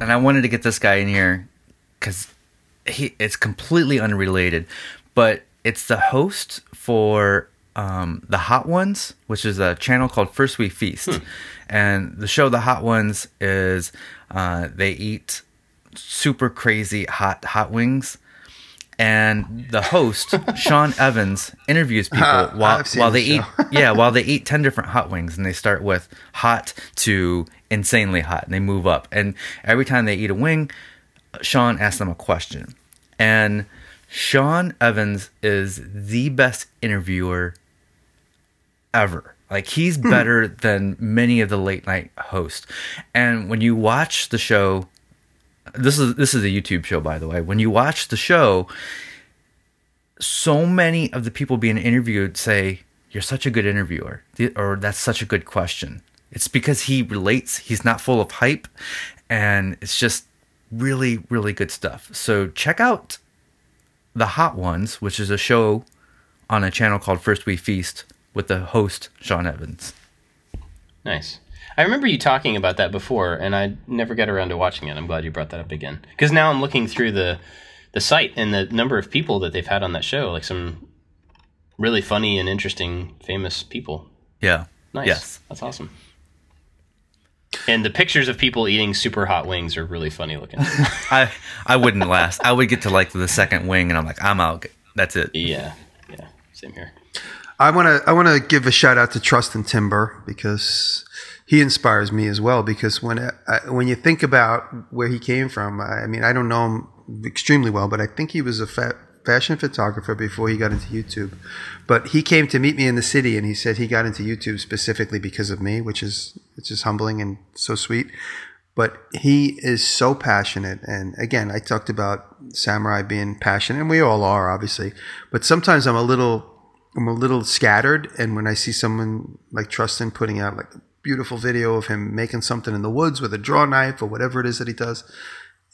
and I wanted to get this guy in here because he it's completely unrelated, but it's the host for um, the Hot Ones, which is a channel called First We Feast, hmm. and the show The Hot Ones is uh, they eat super crazy hot hot wings and the host Sean Evans interviews people uh, while while they eat yeah while they eat 10 different hot wings and they start with hot to insanely hot and they move up. And every time they eat a wing Sean asks them a question. And Sean Evans is the best interviewer ever. Like he's hmm. better than many of the late night hosts. And when you watch the show this is this is a YouTube show, by the way. When you watch the show, so many of the people being interviewed say, "You're such a good interviewer," or "That's such a good question." It's because he relates. He's not full of hype, and it's just really, really good stuff. So check out the Hot Ones, which is a show on a channel called First We Feast with the host Sean Evans. Nice. I remember you talking about that before, and I never got around to watching it. I'm glad you brought that up again because now I'm looking through the the site and the number of people that they've had on that show, like some really funny and interesting, famous people. Yeah. Nice. Yes. That's awesome. And the pictures of people eating super hot wings are really funny looking. I I wouldn't last. I would get to like the second wing, and I'm like, I'm out. That's it. Yeah. Yeah. Same here. I want to I want to give a shout out to Trustin Timber because he inspires me as well because when uh, when you think about where he came from, I mean, I don't know him extremely well, but I think he was a fa- fashion photographer before he got into YouTube. But he came to meet me in the city, and he said he got into YouTube specifically because of me, which is which is humbling and so sweet. But he is so passionate, and again, I talked about samurai being passionate, and we all are, obviously. But sometimes I'm a little I'm a little scattered, and when I see someone like Trustin putting out like beautiful video of him making something in the woods with a draw knife or whatever it is that he does,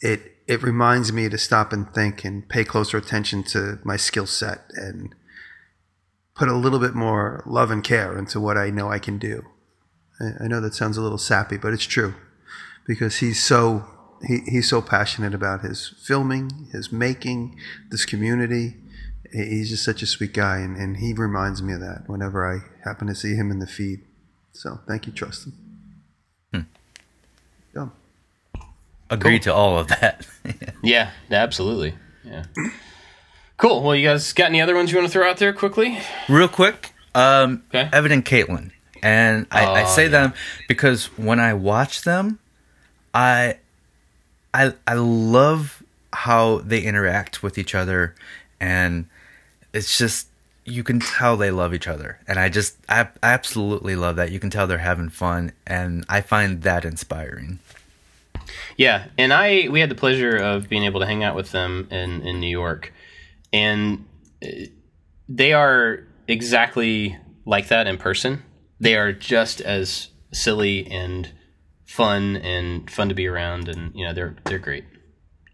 it it reminds me to stop and think and pay closer attention to my skill set and put a little bit more love and care into what I know I can do. I, I know that sounds a little sappy, but it's true because he's so he, he's so passionate about his filming, his making, this community. He's just such a sweet guy, and, and he reminds me of that whenever I happen to see him in the feed. So thank you, Trustin. Hmm. Yeah. Agree cool. to all of that. yeah, absolutely. Yeah. Cool. Well, you guys got any other ones you want to throw out there quickly? Real quick. Um, okay. Evan and Katelyn, And I, oh, I say yeah. them because when I watch them, I, I, I love how they interact with each other, and it's just you can tell they love each other and i just I, absolutely love that you can tell they're having fun and i find that inspiring yeah and i we had the pleasure of being able to hang out with them in in new york and uh, they are exactly like that in person they are just as silly and fun and fun to be around, and you know they're they're great,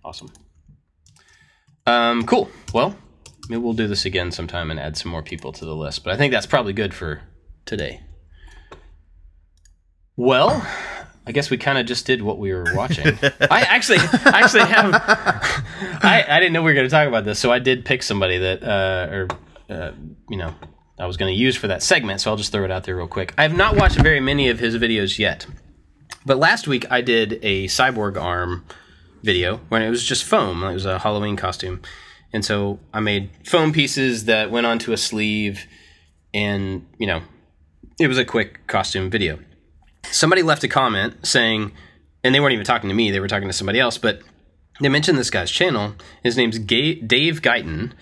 awesome. Um, cool. Well, maybe we'll do this again sometime and add some more people to the list. But I think that's probably good for today. Well, I guess we kind of just did what we were watching. I actually, actually have. I, I didn't know we were going to talk about this, so I did pick somebody that, uh, or uh, you know, I was going to use for that segment. So I'll just throw it out there real quick. I have not watched very many of his videos yet, but last week I did a cyborg arm video when it was just foam. It was a Halloween costume, and so I made foam pieces that went onto a sleeve, and you know, it was a quick costume video somebody left a comment saying, and they weren't even talking to me, they were talking to somebody else, but they mentioned this guy's channel. His name's Ga- Dave Guyton,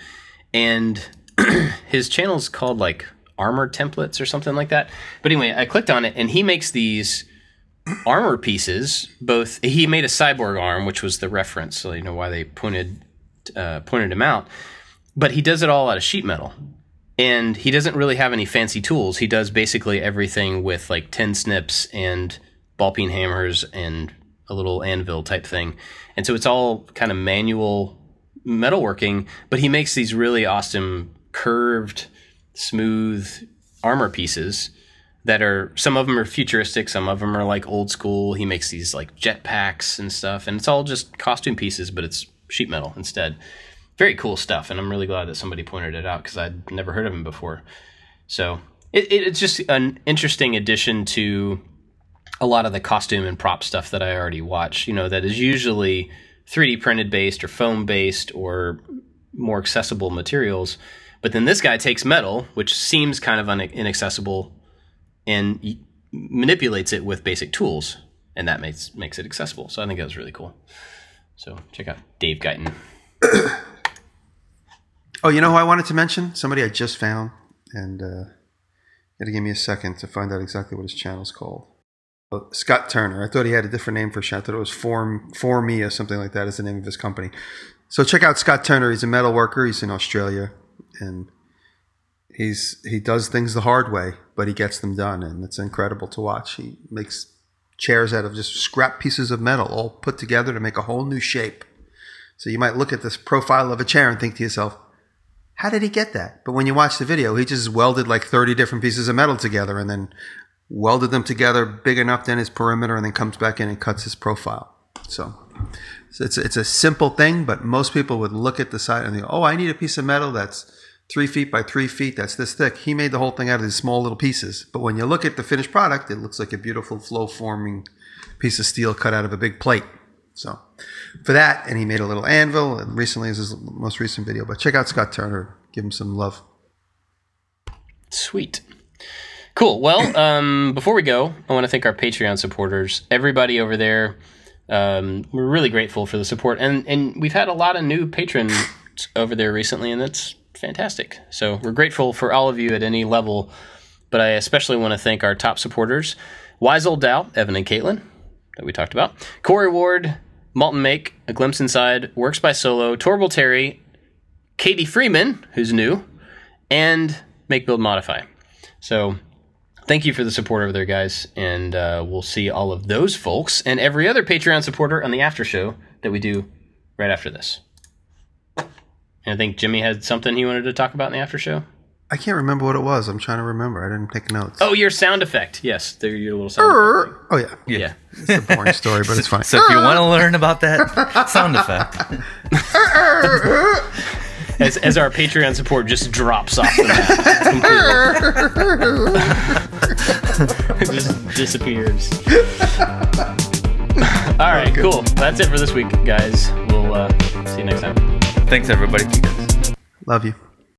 and his channel is called like Armor Templates or something like that. But anyway, I clicked on it, and he makes these armor pieces. Both he made a cyborg arm, which was the reference, so you know why they pointed uh, pointed him out. But he does it all out of sheet metal and he doesn't really have any fancy tools. He does basically everything with like tin snips and ball peen hammers and a little anvil type thing. And so it's all kind of manual metalworking, but he makes these really awesome curved, smooth armor pieces that are some of them are futuristic, some of them are like old school. He makes these like jet packs and stuff, and it's all just costume pieces, but it's sheet metal instead very cool stuff, and I'm really glad that somebody pointed it out because I'd never heard of him before. So it, it, it's just an interesting addition to a lot of the costume and prop stuff that I already watch. You know, that is usually 3D printed based or foam based or more accessible materials. But then this guy takes metal, which seems kind of inaccessible, and manipulates it with basic tools, and that makes makes it accessible. So I think that was really cool. So check out Dave Guyton. Oh, you know who I wanted to mention? Somebody I just found, and uh, to give me a second to find out exactly what his channel's called. Oh, Scott Turner. I thought he had a different name for. I thought it was Form For Me or something like that is the name of his company. So check out Scott Turner. He's a metal worker. He's in Australia, and he's he does things the hard way, but he gets them done, and it's incredible to watch. He makes chairs out of just scrap pieces of metal, all put together to make a whole new shape. So you might look at this profile of a chair and think to yourself, how did he get that? But when you watch the video, he just welded like 30 different pieces of metal together and then welded them together big enough then his perimeter and then comes back in and cuts his profile. So, so it's, it's a simple thing, but most people would look at the side and go, oh, I need a piece of metal that's three feet by three feet, that's this thick. He made the whole thing out of these small little pieces. But when you look at the finished product, it looks like a beautiful flow forming piece of steel cut out of a big plate. So for that, and he made a little anvil. And recently is his most recent video. But check out Scott Turner. Give him some love. Sweet. Cool. Well, um, before we go, I want to thank our Patreon supporters. Everybody over there. Um, we're really grateful for the support, and and we've had a lot of new patrons over there recently, and that's fantastic. So we're grateful for all of you at any level, but I especially want to thank our top supporters: Wise Old Dow, Evan and Katelyn, that we talked about, Corey Ward, Malton Make, A Glimpse Inside, Works by Solo, Torbil Terry, Katie Freeman, who's new, and Make Build Modify. So thank you for the support over there, guys. And uh, we'll see all of those folks and every other Patreon supporter on the after show that we do right after this. And I think Jimmy had something he wanted to talk about in the after show. I can't remember what it was. I'm trying to remember. I didn't take notes. Oh, your sound effect. Yes, there your little sound. Er, effect. Oh yeah, Yeah. yeah. it's a boring story, but it's funny. So if you want to er. learn about that sound effect, er, As, as our Patreon support just drops off the map completely. just disappears. All right, cool. That's it for this week, guys. We'll uh, see you next time. Thanks everybody. Love you.